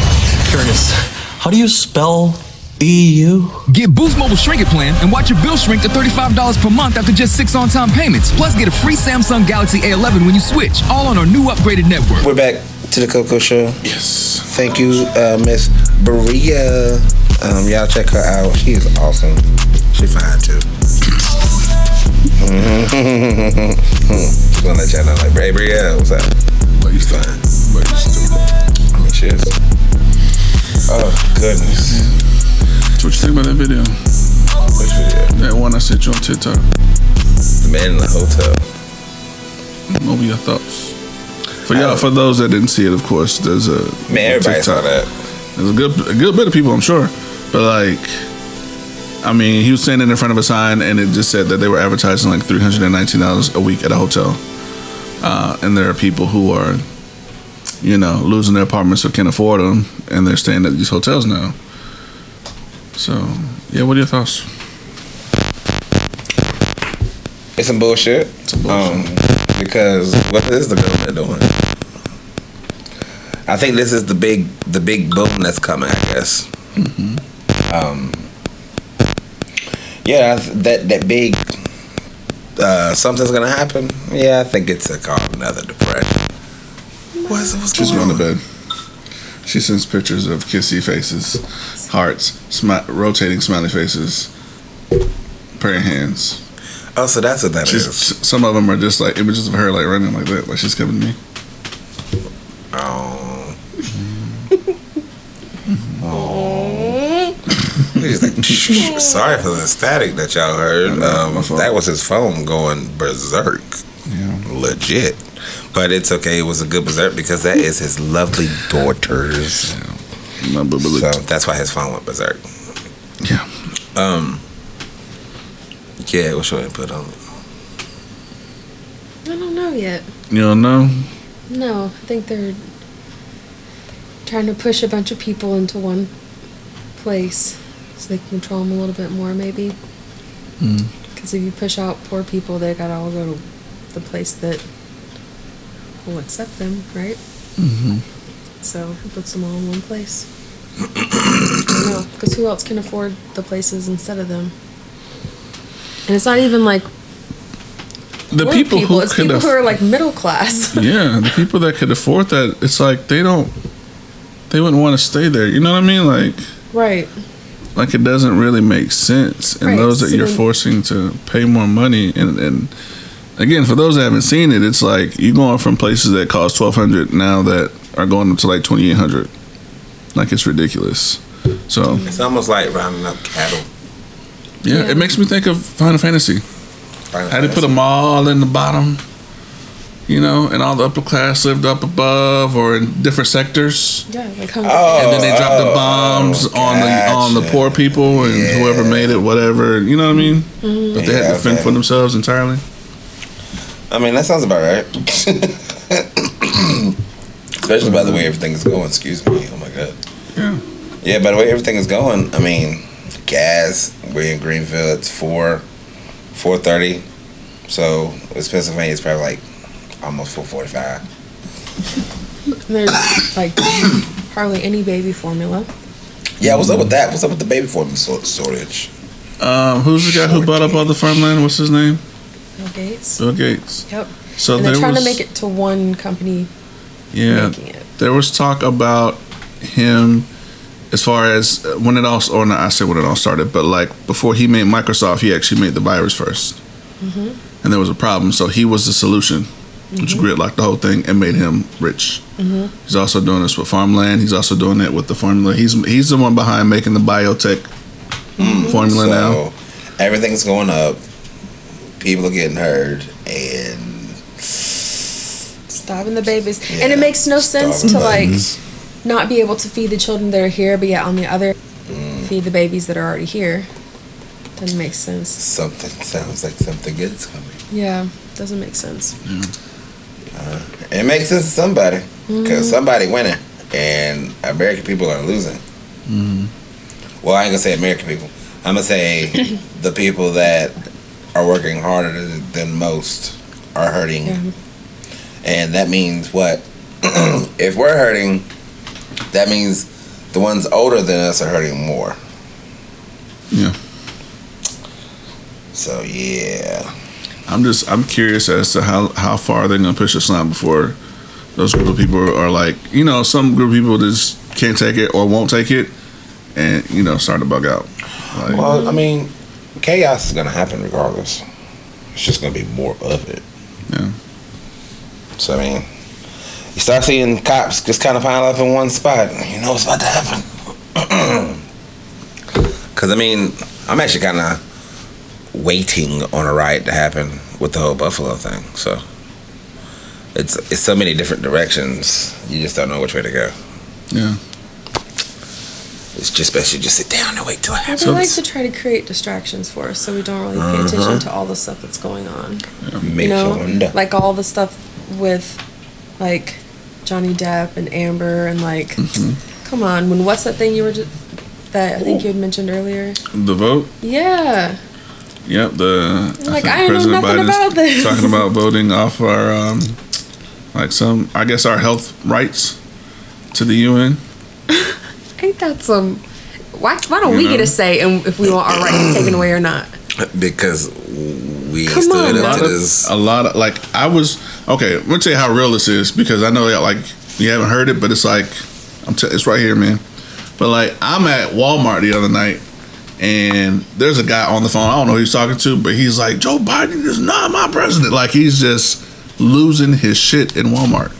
Curtis, how do you spell EU? Get Boost Mobile Shrink It Plan and watch your bill shrink to $35 per month after just six on time payments. Plus, get a free Samsung Galaxy A11 when you switch, all on our new upgraded network. We're back to the Coco Show. Yes. Thank you, uh, Miss Bria. Um, y'all check her out. She is awesome. She fine too. Just wanna let y'all know, like, hey, Bria, what's up? But you fine. But you stupid. I mean, she is. Oh goodness. What you think about that video? Which video? That one I sent you on TikTok. The man in the hotel. What were your thoughts? For y'all, for those that didn't see it, of course, there's a Man, everybody saw that. There's a good, a good bit of people, I'm sure, but like, I mean, he was standing in front of a sign, and it just said that they were advertising like three hundred and nineteen dollars a week at a hotel, uh, and there are people who are, you know, losing their apartments or can't afford them, and they're staying at these hotels now. So, yeah, what are your thoughts? It's some bullshit. Um, because what is the government doing? I think this is the big the big boom that's coming. I guess. Um, yeah, that that big uh, something's gonna happen. Yeah, I think it's a called another depression. What's, what's She's going going to bed. She sends pictures of kissy faces, hearts, smi- rotating smiley faces, praying hands. Oh, so that's what that She's, is. Some of them are just like images of her like running like that, like she's coming to me. Oh. He's like, sorry for the static that y'all heard. Um, that was his phone going berserk. Legit. But it's okay. It was a good berserk because that is his lovely daughters. So that's why his phone went berserk. Yeah. Um. Yeah, what's your input on it? I don't know yet. You don't know? No, I think they're trying to push a bunch of people into one place so they can control them a little bit more, maybe. Mm. Because if you push out poor people, they gotta all go to the place that will accept them, right? Mm-hmm. So it puts them all in one place. no, because who else can afford the places instead of them? And it's not even like The poor people, who It's people aff- who are like middle class. yeah, the people that could afford that, it's like they don't, they wouldn't want to stay there. You know what I mean? Like, right. like it doesn't really make sense. And Right, those that so you're then- forcing to pay more money, and and again for those that haven't seen it, it's like you're going from places that cost twelve hundred now that are going up to like twenty eight hundred. Like it's ridiculous. So It's almost like rounding up cattle. yeah, Yeah. it makes me think of Final Fantasy. Final How they put Fantasy. them all in the bottom, you know, and all the upper class lived up above or in different sectors. Yeah, like Hunger Oh, and then they drop the oh, bombs oh, on the on the poor people and Yeah. whoever made it, whatever. You know what I mean? Mm-hmm. But they had to fend okay. for themselves entirely. I mean, that sounds about right. Especially by the way everything is going. Excuse me. Oh my god. Yeah. Yeah, by the way everything is going, I mean, gas. We're in Greenville. It's four, four thirty. So it's Pennsylvania. It's probably like almost four forty-five. There's like hardly any baby formula. Yeah, what's up with that? What's up with the baby formula sor- shortage? Um, who's the guy who bought up all the farmland? What's his name? Bill Gates. Bill Gates. Yep. So and they're trying was, to make it to one company yeah, making it. there was talk about him as far as uh, when it all, or not, I say when it all started, but like before he made Microsoft, he actually made the virus 1st Mm-hmm. and there was a problem. So he was the solution, which gridlocked the whole thing and made him rich. Mm-hmm. He's also doing this with farmland. He's also doing it with the formula. He's he's the one behind making the biotech formula so now. everything's going up. People are getting hurt, and Starving the babies. and it makes no sense to starving like not be able to feed the children that are here, but yet on the other Mm. feed the babies that are already here. Doesn't make sense. something sounds like something good is coming. Yeah, doesn't make sense. Uh, it makes sense to somebody because Mhm. somebody winning, and American people are losing. Mm-hmm. Well, I ain't gonna say American people. I'm gonna say the people that are working harder than, than most are hurting, Yeah. and that means what? if we're hurting, that means the ones older than us are hurting more. Yeah. So yeah, I'm just I'm curious as to how how far they're gonna push this line before those group of people are like you know some group of people just can't take it or won't take it and you know start to bug out. Like, well, I mean, chaos is gonna happen regardless. It's just gonna be more of it. Yeah. So I mean, you start seeing cops just kind of pile up in one spot. You know what's about to happen. Because I mean, I'm actually kind of waiting on a riot to happen with the whole Buffalo thing. So it's it's so many different directions. You just don't know which way to go. Yeah. It's just best you just sit down and wait till it Well, happens. they like to try to create distractions for us, so we don't really pay attention Uh-huh. to all the stuff that's going on. You know, like all the stuff with like Johnny Depp and Amber, and like, Mm-hmm. come on, when what's that thing you were just that I think you had mentioned earlier? the vote. Yeah, Yep. The Like, think I know nothing about this. talking about voting off our um like some I guess our health rights to the UN. ain't that some? Why why don't You we know? get a say in if we want our rights taken away or not? because we Come stood on, up a to lot, of, this. a lot of like I was okay. Let me tell you how real this is because I know that like you haven't heard it, but it's like I'm t- it's right here, man. But like I'm at Walmart the other night, and there's a guy on the phone. I don't know who he's talking to, but he's like, "Joe Biden is not my president." Like he's just losing his shit in Walmart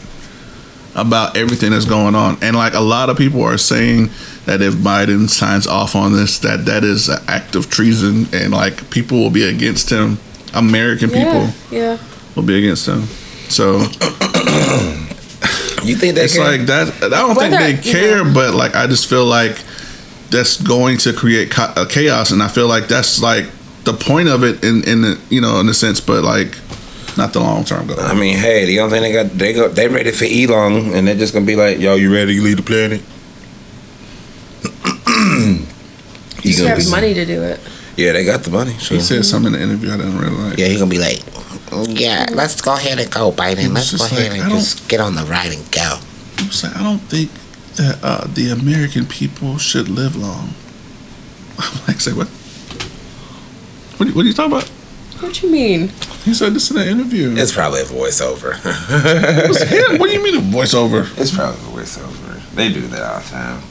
about everything that's going on, and like a lot of people are saying that if Biden signs off on this, that that is an act of treason, and like people will be against him. American people Yeah, yeah. will be against him. So You think they it's care? like that. I don't Whether- think they you care, know- but like I just feel like that's going to create ca- uh, chaos, and I feel like that's like the point of it in in the, you know in a sense, but like not the long term goal. I mean, hey, the only thing they got, they go, they ready for Elon, and they're just gonna be like, "Yo, you ready to leave the planet?" You gonna have money to do it. Yeah, they got the money. So. he said something in the interview I didn't realize. Yeah, he gonna be like, "Yeah, let's go ahead and go, Biden. Let's go ahead like, and just get on the ride and go." I'm saying I don't think that uh, the American people should live long. I'm like, say what? What, what are you talking about? What you mean? He said this in an interview. It's probably a voiceover. It was him. What do you mean a voiceover? It's probably a voiceover. They do that all the time.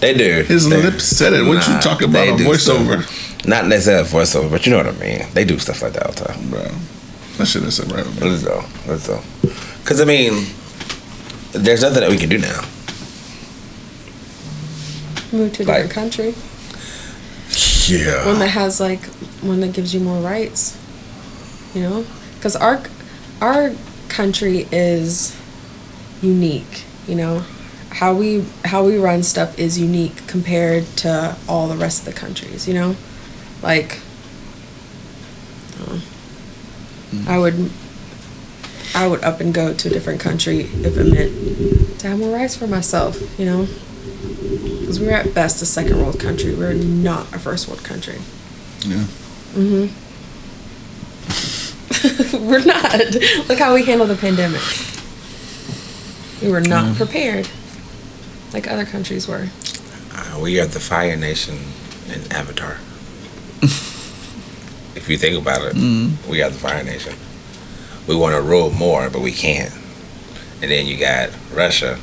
They do. His They- lips said it. What you Nah, talking they about? A voiceover? stuff. Not necessarily voiceover, but you know what I mean. They do stuff like that all the time. Bro, that shit is right. Let's go. Let's go. Because I mean, there's nothing that we can do now. Move to a different country. Yeah. One that has like one that gives you more rights. You know, because our our country is unique. You know, how we how we run stuff is unique compared to all the rest of the countries. You know, like uh, I would I would up and go to a different country if it meant to have more rights for myself. You know, because we're at best a second world country. We're not a first world country. Yeah. Hmm we're not. Look how we handled the pandemic. We were not Yeah. prepared like other countries were. Uh, we are the Fire Nation in Avatar. if you think about it, Mm. we are the Fire Nation. We want to rule more, but we can't. And then you got Russia.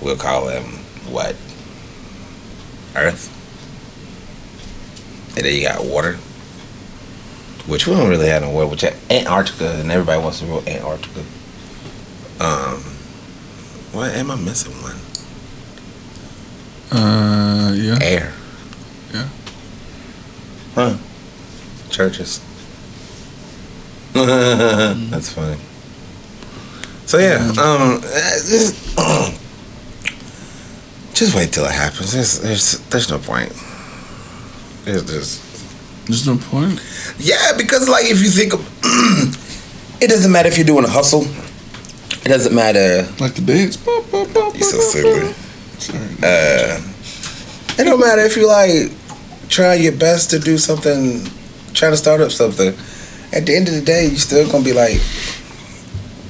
We'll call them what? Earth. And then you got water, which we don't really have no water. Which Antarctica, and everybody wants to rule Antarctica. Um, what am I missing one? Uh, yeah. Air. Yeah. Huh. Churches. That's funny. So yeah, um, uh, just, just wait till it happens. There's, there's, there's no point. There's just, There's no point. yeah, because like if you think, of, it doesn't matter if you're doing a hustle. It doesn't matter. Like the dance. You're so silly. Uh, it don't matter if you like try your best to do something, trying to start up something. At the end of the day, you're still gonna be like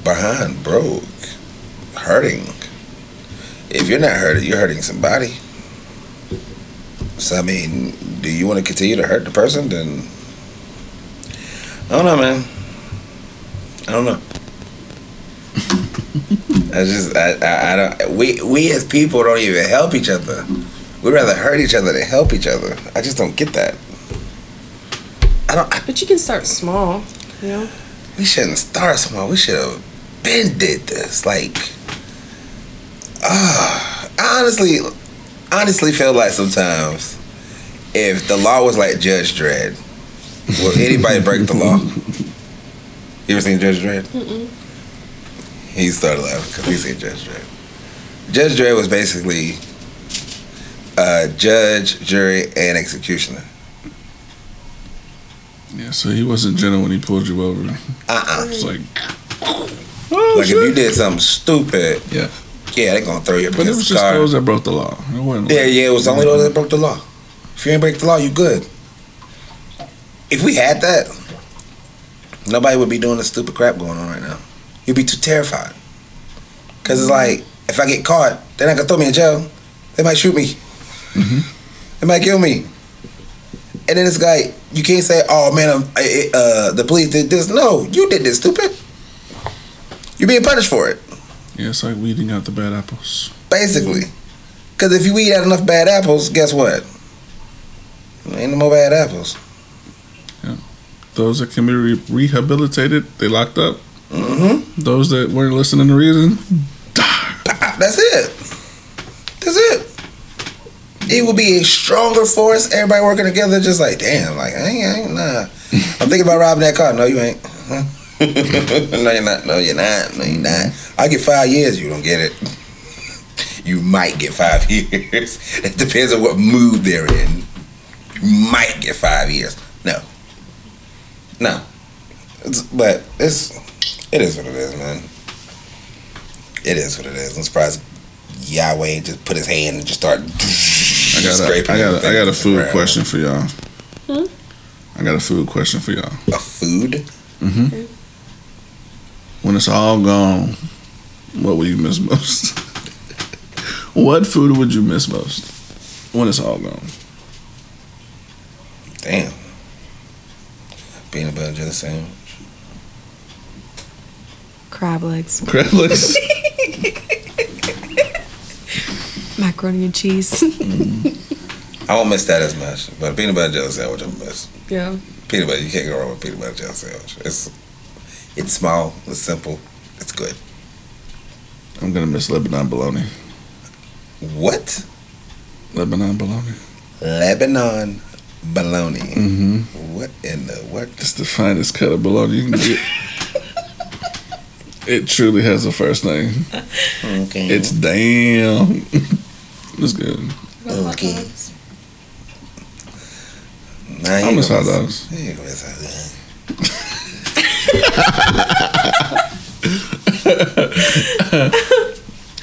behind, broke, hurting. If you're not hurting, you're hurting somebody. So I mean, do you want to continue to hurt the person? Then I don't know, man. I don't know. I just I, I, I don't we we as people don't even help each other. We'd rather hurt each other than help each other. I just don't get that. I don't I, But you can start small, you know? we shouldn't start small. We should have been did this. Like uh, honestly honestly feel like sometimes if the law was like Judge Dredd, will anybody break the law? You ever seen Judge Dredd? Mm-mm. He started laughing because he seen Judge Dredd. Judge Dredd was basically uh, judge, jury, and executioner. Yeah, so he wasn't gentle when he pulled you over. Uh-uh. It's like, like if you did something stupid, yeah, yeah, they're gonna throw you but it was the just car. those that broke the law. It wasn't. Yeah, yeah, it was only those that broke the law. If you ain't break the law, you good. If we had that, nobody would be doing the stupid crap going on right now. You'd be too terrified. Cause it's like, if I get caught, they're not gonna throw me in jail. They might shoot me. They might kill me. And then it's like, you can't say, "Oh man, I'm, I- uh, the police did this." No, you did this, stupid. You're being punished for it. Yeah, it's like weeding out the bad apples. Basically. Because if you weed out enough bad apples, guess what? Ain't no more bad apples. Yeah. Those that can be re- rehabilitated, they locked up. Mm-hmm. Those that weren't listening to reason, That's it. That's it. It will be a stronger force. Everybody working together, just like, damn, like, I ain't, I ain't nah. I'm thinking about robbing that car. No, you ain't. no, you're not. No, you're not. No, you're not. I get five years. You don't get it. You might get five years. It depends on what mood they're in. You might get five years. No. No. It's, but it's it is what it is, man. It is what it is. I'm surprised Yahweh just put his hand and just start. I got a, I got a, I got a food question for y'all. Hmm? I got a food question for y'all. A food? Mm-hmm. When it's all gone, what will you miss most? what food would you miss most when it's all gone? Damn. Peanut butter jelly sandwich. Crab legs. Crab legs. Macaroni and cheese. I won't miss that as much, but peanut butter jelly sandwich I'm miss. yeah. Peanut butter, you can't go wrong with peanut butter jelly sandwich. It's it's small, it's simple, it's good. I'm gonna miss Lebanon bologna. What? Lebanon bologna. Lebanon bologna. Mm-hmm. What in the what? It's the finest cut of bologna you can get. it truly has a first name. Okay. It's damn. it's good. Okay. Nah, I you miss hot dogs.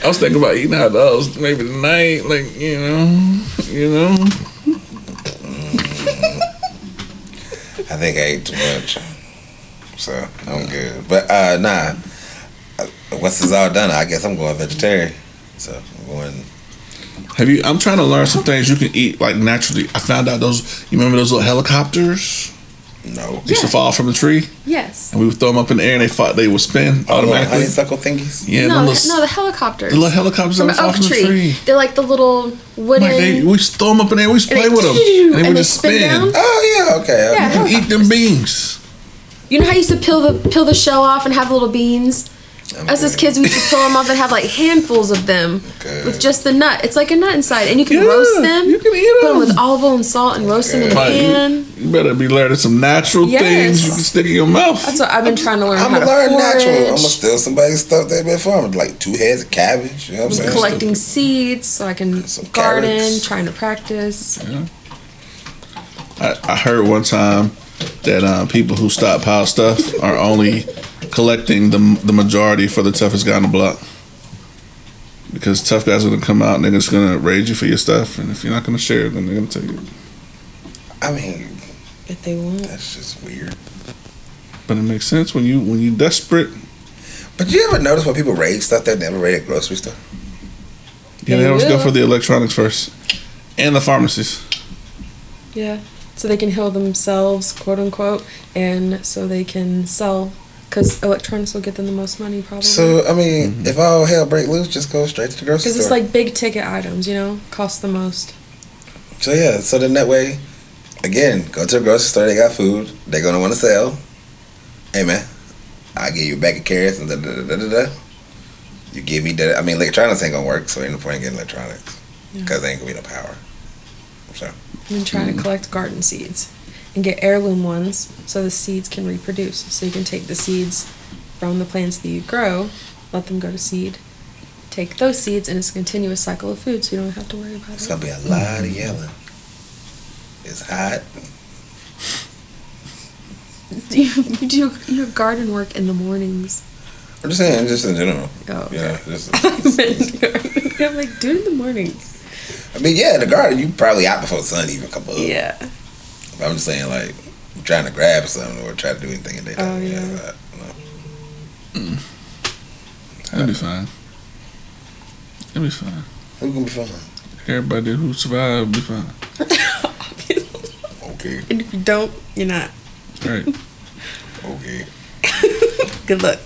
I was thinking about eating hot dogs maybe tonight, like you know, you know. I think I ate too much, so I'm good. But uh, nah, once it's all done, I guess I'm going vegetarian. So I'm going. Have you? I'm trying to learn some things you can eat like naturally. I found out those. You remember those little helicopters? No. Used to fall from the tree, Yes. and we would throw them up in the air, and they fought. They would spin Oh, the little automatically. honeysuckle thingies. Yeah, no, the, little, no, the helicopters. the little helicopters from that an would fall oak from tree. the tree. They're like the little wooden. Like they, we used to throw them up in there. We used to And play they- with them, and they and would they just spin spin. down? Oh yeah, okay. Yeah, okay. You eat them beans. You know how you used to peel the peel the shell off and have little beans? Us as kids, we used to pull them off and have like handfuls of them with just the nut. It's like a nut inside, and you can Yeah, roast them. you can eat Put them them. with olive oil and salt and roast them in a pan. you, you better be learning some natural Yes. things you can stick in your mouth. That's what I've been trying to learn I'm gonna learn natural. I'm gonna steal somebody's stuff they've been farming, like two heads of cabbage. You know what I'm saying? collecting seeds so I can some garden, carrots. trying to practice. I, I heard one time that uh, people who stockpile stuff are only collecting the the majority for the toughest guy on the block. Because tough guys are gonna come out and they're just gonna raid you for your stuff, and if you're not gonna share, it, then they're gonna take it. I mean, If they won't. that's just weird. But it makes sense when you when you desperate. But you ever notice when people raid stuff they never raid at grocery store? Yeah, They they always go for the electronics first, and the pharmacies. Yeah. So they can heal themselves, quote unquote, and so they can sell because electronics will get them the most money probably. So I mean, Mm-hmm. if all hell break loose, just go straight to the grocery Because store. it's like big ticket items, you know, cost the most. so yeah. So then that way, again, go to the grocery store. They got food. They're gonna want to sell. Hey man, I give you a bag of carrots and da da da da da. da. You give me that. I mean, electronics ain't gonna work, so ain't no point in getting electronics because there ain't gonna be no power. So I've been trying Mm-hmm. to collect garden seeds and get heirloom ones so the seeds can reproduce. So you can take the seeds from the plants that you grow, let them go to seed, take those seeds, and it's a continuous cycle of food, so you don't have to worry about it's it. It's gonna be a lot of yelling. It's hot. Do you, you do your garden work in the mornings? I'm just saying, just in general. Oh, Yeah, just. I'm like, do it in the mornings. I mean, yeah, in the garden, you probably out before the sun even come up. Yeah. But I'm just saying, like, trying to grab something or try to do anything in daytime. Oh, yeah. that, you know. Hmm. That'll be fine. It'll be fine. Who's gonna be fine? Everybody who survived will be fine. Okay. And if you don't, you're not. Right. Okay. Good luck.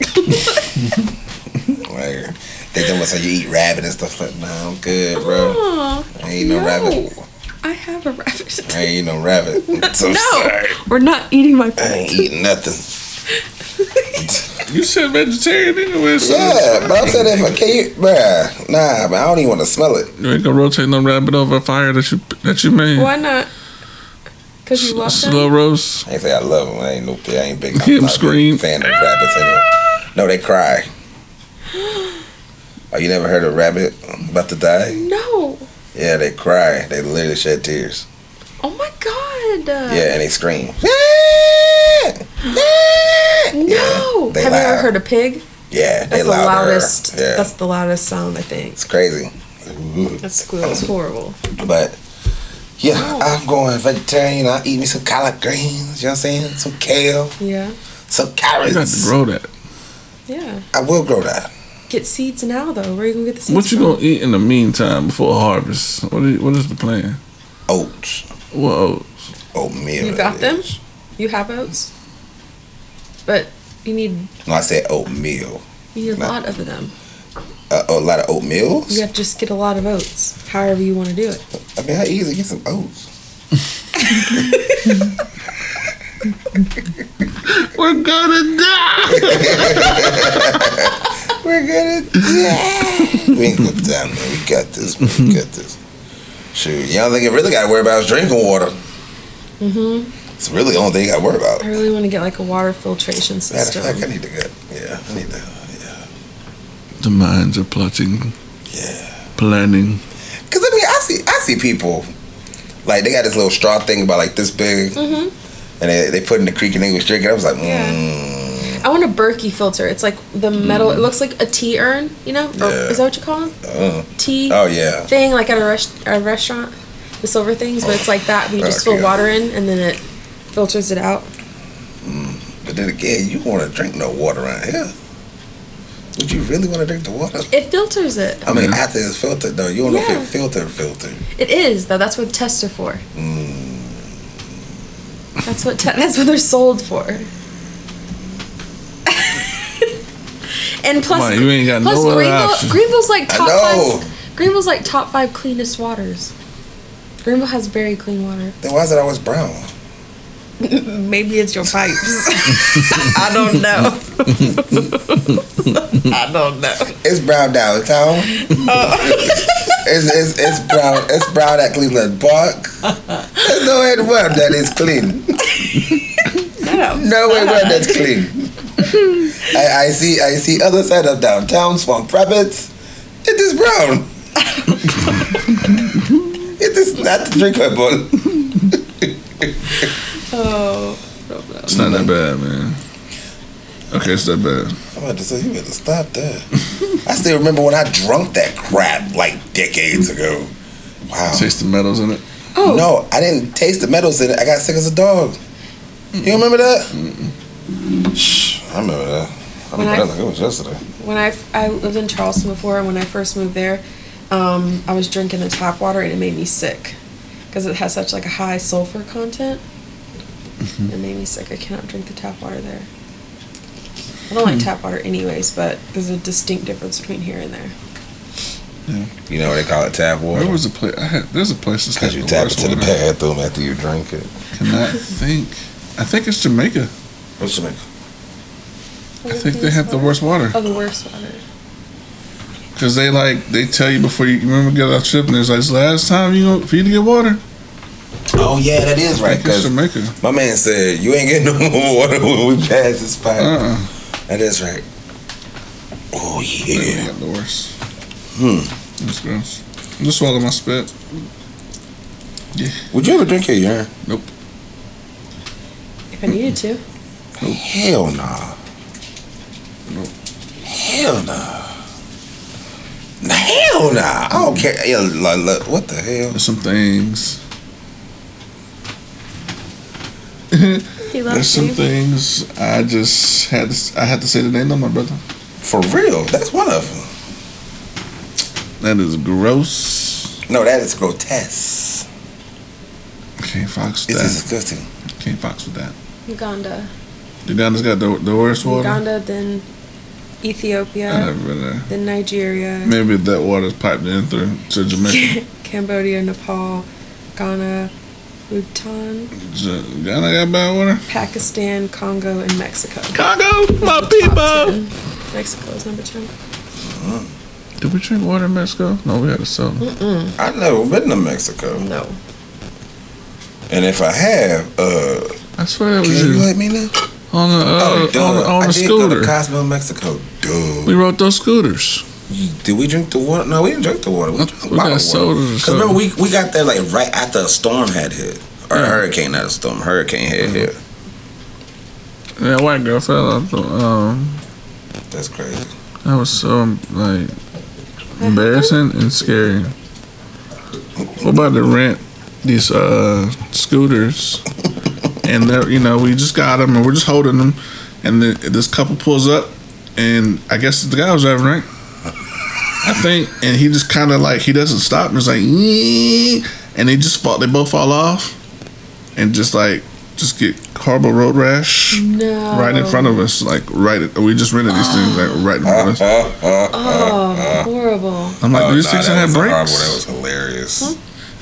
Like, they talking about how you eat rabbit and stuff like Nah, I'm good, bro. Aw, I ain't no, no. rabbit. I have a rabbit. I ain't no rabbit. So no, sorry. we're not eating my I ain't eating nothing. You said vegetarian anyway, so Yeah, but I'm saying if I can't, bruh, nah, but I don't even want to smell it. you ain't gonna rotate no rabbit over a fire that you that you made. Why not? Because you love Slow them? roast. I ain't say I love them. I ain't no, I ain't big. I'm 'em not a big. Fan of rabbits anyway. No, they cry. Oh, you never heard a rabbit about to die? No. Yeah, they cry. They literally shed tears. Oh my god. Yeah, and they scream. No. they have you ever heard a pig? Yeah, they That's the louder. loudest. Yeah, That's the loudest sound I think. it's crazy. That squeal is horrible. But yeah, Oh. I'm going vegetarian. I'll eat me some collard greens. You know what I'm saying? Some kale, Yeah. some carrots. You got to carrots. grow that. Yeah. I will grow that. Get seeds now though. Where are you gonna get the seeds? What you from? gonna eat in the meantime before harvest? What is, what is the plan? Oats, What oats? oatmeal. You got them? You have oats? But you need No, I said oatmeal. you need a No. lot of them. a, a lot of oatmeal. You have to just get a lot of oats, however you want to do it. I mean, how easy to get some oats? We're gonna die. We're gonna die. we ain't gonna die, man. We got this. Man. We got this. Shoot, y'all think you really got to worry about is drinking water. Mm-hmm. It's really the only thing you got to worry about. I really want to get like a water filtration Matter of system. fact, I need to get. Yeah, I need to. Yeah, The minds are plotting. Yeah. Planning. Cause I mean, I see, I see people like they got this little straw thing about like this big, hmm and they, they put in the creek and they was drinking. I was like, mm, I want a Berkey filter. It's like the metal. It looks like a tea urn. You know, or Yeah. is that what you call them? uh, Tea. oh yeah. Thing like at a, rest- a restaurant, the silver things, but it's like that. But you just Okay. fill water in and then it filters it out. But then again, you want to drink no water around here. Would you really want to drink the water? It filters it. I mean, after it's filtered though, you don't know Yeah. if it filtered filtered. It is though. That's what tests are for. Mm. That's what te- that's what they're sold for. And plus, Why, you ain't got plus no other Greenville. Greenville's like top five. Greenville's like top five cleanest waters. Greenville has very clean water. Then why is it always brown? Maybe it's your pipes. I don't know. I don't know. It's brown downtown. Oh. it's, it's it's brown. It's brown at Cleveland Park. There's no way in the world that is clean. no way in the world that's clean. I, I see I see other side of downtown Swamp Rabbits. It is brown. it is not drinkable. Oh, It's not that bad, man. Okay, it's that bad. I'm about to say you better stop that. I still remember when I drunk that crap like decades ago. Wow. Taste the metals in it. Oh. No, I didn't taste the metals in it. I got sick as a dog. You remember that? Shh, I remember that. I When remember I- that it was yesterday. when I I lived in Charleston before, and when I first moved there, um, I was drinking the tap water, and it made me sick because it has such like a high sulfur content. It made me sick. I cannot drink the tap water there. I don't like tap water anyways, but there's a distinct difference between here and there. You know what they call it tap water? Where was the place? I had, there's a place that's got Because you the tap it worst to the water. bathroom after you drink it. Cannot think. I think it's Jamaica. What's Jamaica? I think they have the worst water Oh, the worst water. because they like they tell you before you, you remember get out trip and there's like it's last time you go for you to get water. Oh yeah, that is right. I think it's 'cause Jamaica. my man said you ain't getting no more water when we pass this spot. Uh-uh. That is right. Oh They yeah. got the worst. Hmm. That's gross. Just swallow my spit. Yeah. Would you ever drink your urine? Nope. If I needed to. Hell nah. Hell nah. Nah, Hell nah. I don't care. Yeah, like, look, what the hell? There's some things. There's loves some things I just had to I had to say the name of my brother. For real, that's one of them. That is gross. No, that is grotesque. Can't fox with It's that. disgusting. Can't fox with that. Uganda. Uganda's got the, the worst water. Uganda, then I Ethiopia, never been there. then Nigeria, Maybe that water's piped in through to Jamaica. Cambodia, Nepal, Ghana, Bhutan, J- Ghana got bad water. Pakistan, Congo, and Mexico. Congo, my people. Mexico is number 10. Did we drink water in Mexico? No, we had a soda. Mm-mm. I've never been to Mexico. No. And if I have, uh, I swear that can was you you let me know? On the uh, oh, duh. on, the- on I the did go scooter. to Cosmo, Mexico. Duh. We rode those scooters. Did we drink the water? No, we didn't drink the water. We, drank We bottled got sodas or water. Because remember, we, we got there like right after a storm had hit. Or a hurricane, not a storm. Hurricane had hit. That white girl fell off. the- Um, That's crazy. that was so like embarrassing and scary. We're about to rent these uh scooters, and they're you know we just got them and we're just holding them, and then this couple pulls up, and I guess the guy was driving right. I think, and he just kind of like he doesn't stop and it's like, "Ee," and they just fall. They both fall off, and just like just get horrible road rash No. right in front of us. Like right, we just rented these things like right in front of us. Oh, horrible. I'm like, Oh, do these nah, things that have was horrible. brakes? That was hilarious.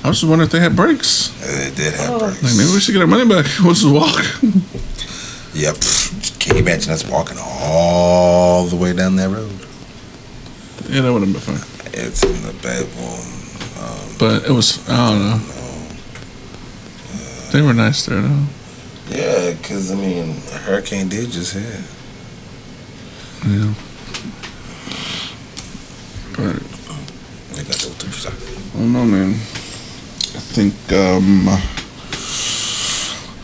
I was just wondering if they had brakes. They did have Oh. brakes. Like maybe we should get our money back. We'll just walk. Yep. Can you imagine us walking all the way down that road? Yeah, that would have been fun. It's in the bedroom. Um, but it was I don't know. They were nice there though. Yeah, because, I mean, a hurricane did just hit. Yeah. But They got those two shots. I don't know, man. I think um, a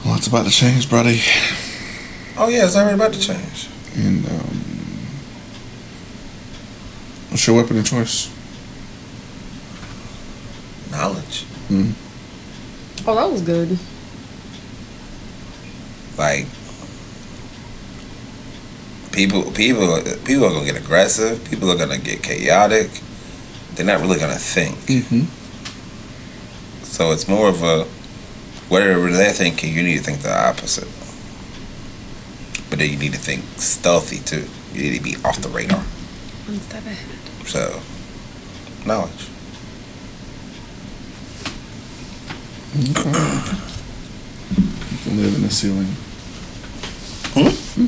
lot's about to change, buddy. Oh, yeah, it's already about to change. And um, what's your weapon of choice? Knowledge. Mm. Oh, that was good. Like, people, people, people are gonna get aggressive. People are gonna get chaotic. They're not really gonna think. Mm-hmm. So it's more of a whatever they're thinking, you need to think the opposite. But then you need to think stealthy too. You need to be off the radar. One step ahead. So knowledge. You can live in the ceiling. Hmm?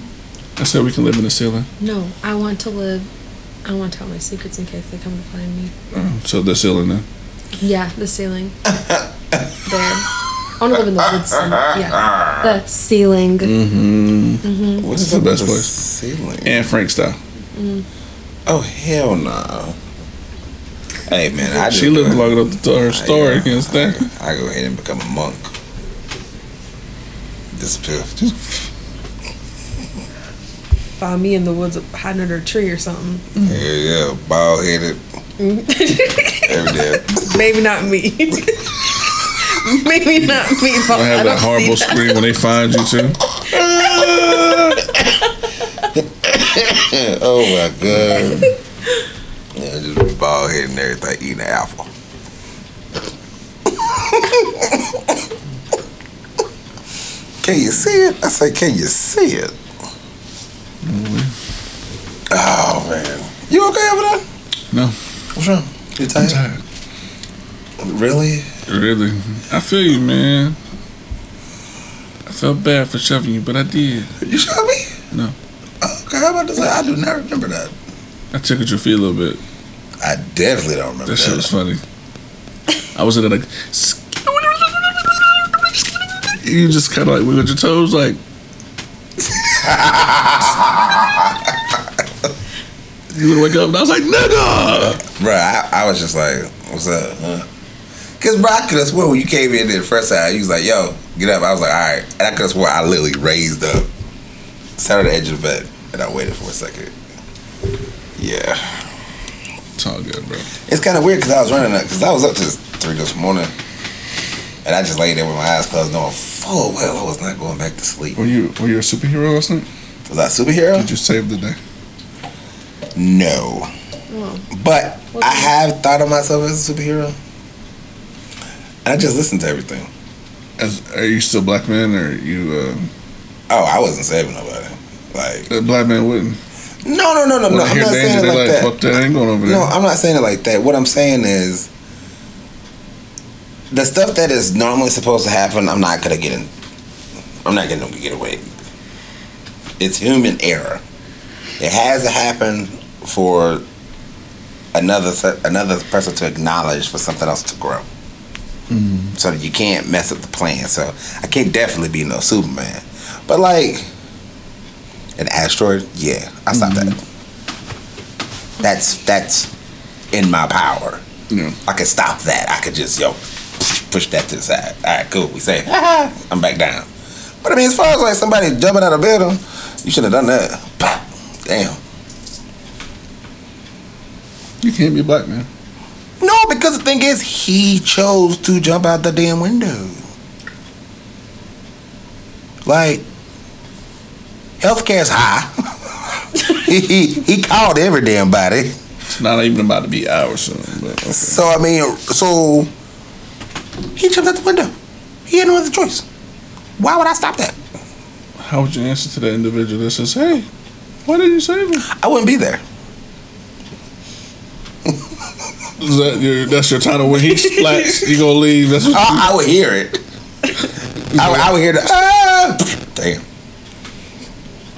I said we can live in the ceiling. No, I want to live. I want to tell my secrets in case they come to find me. Oh, so the ceiling then. Yeah, the ceiling. there. I want to live in the woods. some- Yeah, the ceiling. Mm-hmm. Mhm. What's the best the place? Ceiling. Anne Frank style. Mm. Oh hell no. Hey man, I she just- lived long enough to tell her story. You understand? I go ahead and become a monk. Disappear. Just Find me in the woods hiding under a tree or something. yeah, yeah, bald headed. Every day. Maybe not me. Maybe not me. But I have I that don't see horrible that. scream when they find you too. oh my god. Yeah, just bald head and everything, eating an apple. can you see it? I say, can you see it? Mm-hmm. Oh man. You okay over there? No. What's wrong? You tired? tired. Really? Really? I feel you, man. I felt bad for shoving you, but I did. You shot me? No. Okay, how about this? I do not remember that. I tickled your feet a little bit. I definitely don't remember That that. shit was funny. I was in there like, you just kind of like wiggled your toes, like. you would wake up and I was like, nigga! Bro, I, I was just like, what's up? Huh? Cause bro, I could have sworn when you came in there the first time, you was like, yo, get up. I was like, all right. And I could have sworn I literally raised up, sat on the edge of the bed, and I waited for a second. Yeah. It's all good, bro. It's kind of weird because I was running up, because I was up to three this morning. And I just laid there with my eyes closed, knowing full well I was not going back to sleep. Were you were you a superhero last night? Was I a superhero? Did you save the day? No. But I have thought of myself as a superhero. I just listen to everything. As, are you still black man or you? Uh, Oh, I wasn't saving nobody. Like a black man wouldn't. no, no, no, no, no. I'm not saying it like like, that. fuck that, ain't going over there. No, I'm not saying it like that. What I'm saying is the stuff that is normally supposed to happen. I'm not gonna get in. I'm not gonna get away. It's human error. It has to happen for another another person to acknowledge for something else to grow. Mm. So you can't mess up the plan. So I can't definitely be no Superman. But like an asteroid, yeah, I stop Mm-hmm. that. That's that's in my power. Yeah. I could stop that. I could just yo push that to the side. All right, cool. We say I'm back down. But I mean, as far as like somebody jumping out of building, you should have done that. Damn. Can't be a black man. No, because the thing is, he chose to jump out the damn window. Like, healthcare's high. he, he he called every damn body. It's not even about to be ours soon. But okay. So I mean, so he jumped out the window. He had no other choice. Why would I stop that? How would you answer to that individual that says, "Hey, why didn't you save him?" I wouldn't be there. Is that your that's your title when he splats? You gonna leave? That's what I, I would hear it. I, would- I would hear the ah, damn.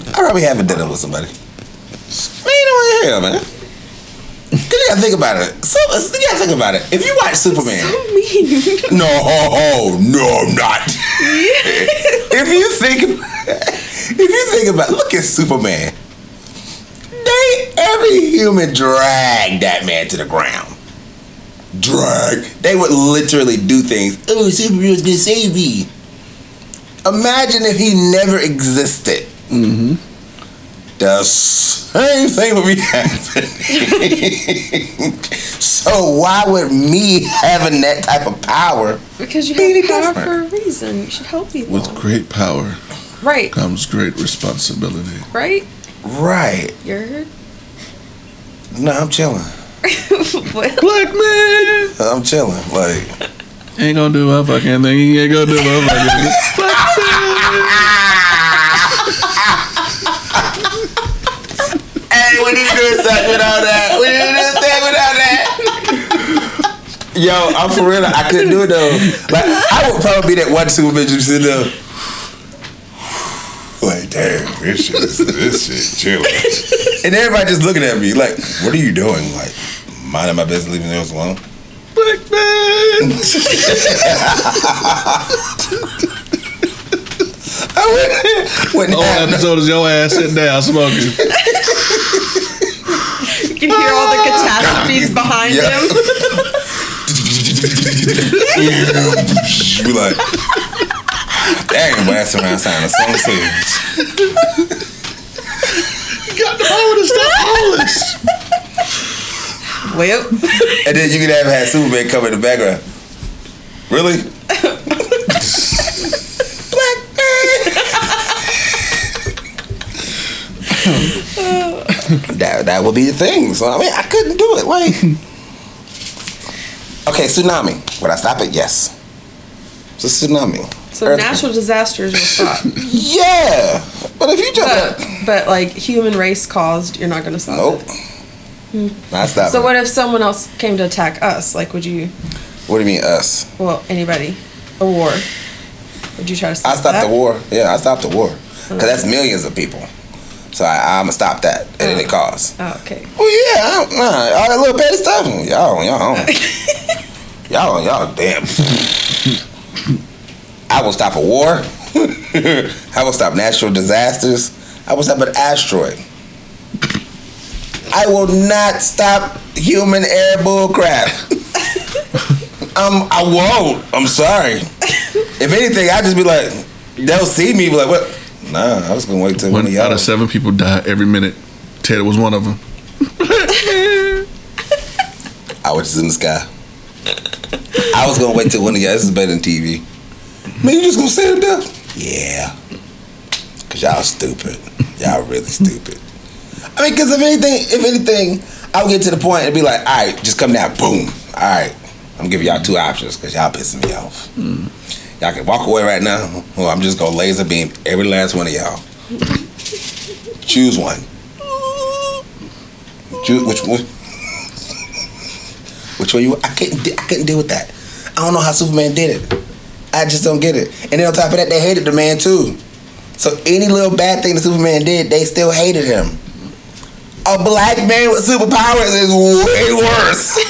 I'd probably having dinner with somebody. Man, you know what hell, man. Cause you gotta think about it. So, you gotta think about it. If you watch Superman, no, oh, oh, no, I'm not. if you think, if you think about, look at Superman. They every human dragged that man to the ground. Drag. They would literally do things. Oh, Superman's gonna save me. Imagine if he never existed. Mm-hmm. The same thing would be happening. so why would me having that type of power? Because you be any have power different? for a reason. You should help people. with great power Right. comes great responsibility. Right? Right. You heard? No, I'm chilling. what? Black man I'm chilling. Like ain't gonna do my fucking thing. He ain't gonna do my fucking thing. Black man. Hey, we need to do a segment without that. We need to do a segment without that. Yo, I'm for real. I couldn't do it though. Like I would probably be that one super bitch who sit there. Like, damn, this shit, is- this shit chilling. And everybody just looking at me like, what are you doing? Like, minding my business, leaving those alone. Black man. I wouldn't. wouldn't Whole episode is your ass sitting down smoking. You can hear all the catastrophes behind Yeah. him. be like, dang, blasting around sounding so serious. You got the power to stop all this. Well, And then you could have had Superman come in the background. Really? that that would be the thing. So I mean, I couldn't do it. Like, okay, tsunami. Would I stop it? Yes. It's a tsunami. so Earthquake. natural disasters will stop. Yeah, but if you jump, But, but like human race caused, you're not going to stop nope. it. Hmm. Not stop So it. what if someone else came to attack us? Like, would you? What do you mean us? Well, anybody, a war. Would you try to stop I stopped that? the war. Yeah, I stopped the war. Cause that's millions of people. So I, I'm gonna stop that at any oh. cost. Oh, okay. Well, yeah, I don't, nah, all that little petty stuff. Y'all, y'all, y'all, y'all, damn. I will stop a war. I will stop natural disasters. I will stop an asteroid. I will not stop human air bull crap. um, I won't. I'm sorry. If anything, I just be like, they'll see me, be like, what? Nah, I was gonna wait till one, One of y'all. out of seven people die every minute. Ted was one of them. I was just in the sky. I was gonna wait till one of y'all. This is better than TV. Man, you just gonna sit there? Yeah. Cause y'all stupid. Y'all really stupid. I mean, cause if anything, if anything, I'll get to the point and be like, all right, just come down, boom. All right, I'm giving y'all two options because y'all pissing me off. Mm-hmm. Y'all can walk away right now, or I'm just gonna laser beam every last one of y'all. Choose one. Choose which one. Which one you? I couldn't. I couldn't deal with that. I don't know how Superman did it. I just don't get it. And then on top of that, they hated the man too. So any little bad thing that Superman did, they still hated him. A black man with superpowers is way worse.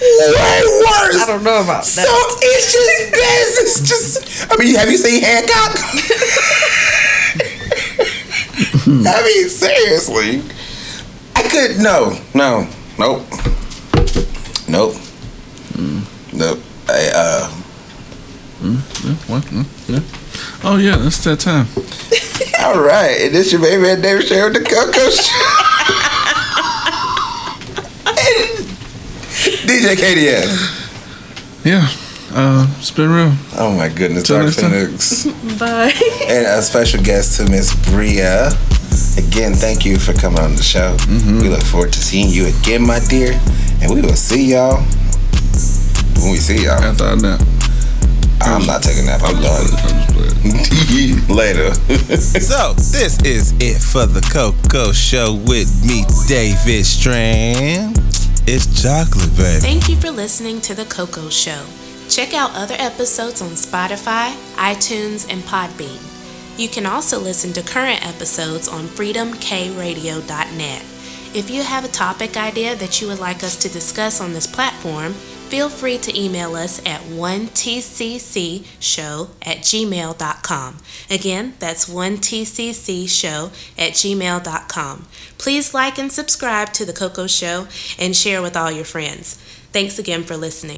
way worse. I don't know about that. So it's just this. It's just. I mean, have you seen Hancock? I mean, seriously. I could no, no, nope, nope, nope. I, uh, Yeah, what? Mm, yeah. Oh yeah, that's that time. all right, and this your baby and David Show, the Coco Show. DJ KDS. Yeah, uh, it's been real. Oh my goodness, Till Dark next. Phoenix. Bye. and a special guest to Miss Bria. Again, thank you for coming on the show. Mm-hmm. We look forward to seeing you again, my dear. And we will see y'all when we see y'all. After that. I'm not taking that. I'm done. Later. so, this is it for the Coco Show with me, David Strand. It's chocolate, baby. Thank you for listening to The Coco Show. Check out other episodes on Spotify, iTunes, and Podbean. You can also listen to current episodes on freedomkradio.net. If you have a topic idea that you would like us to discuss on this platform, feel free to email us at 1tccshow at gmail.com. Again, that's 1tccshow at gmail.com. Please like and subscribe to The Coco Show and share with all your friends. Thanks again for listening.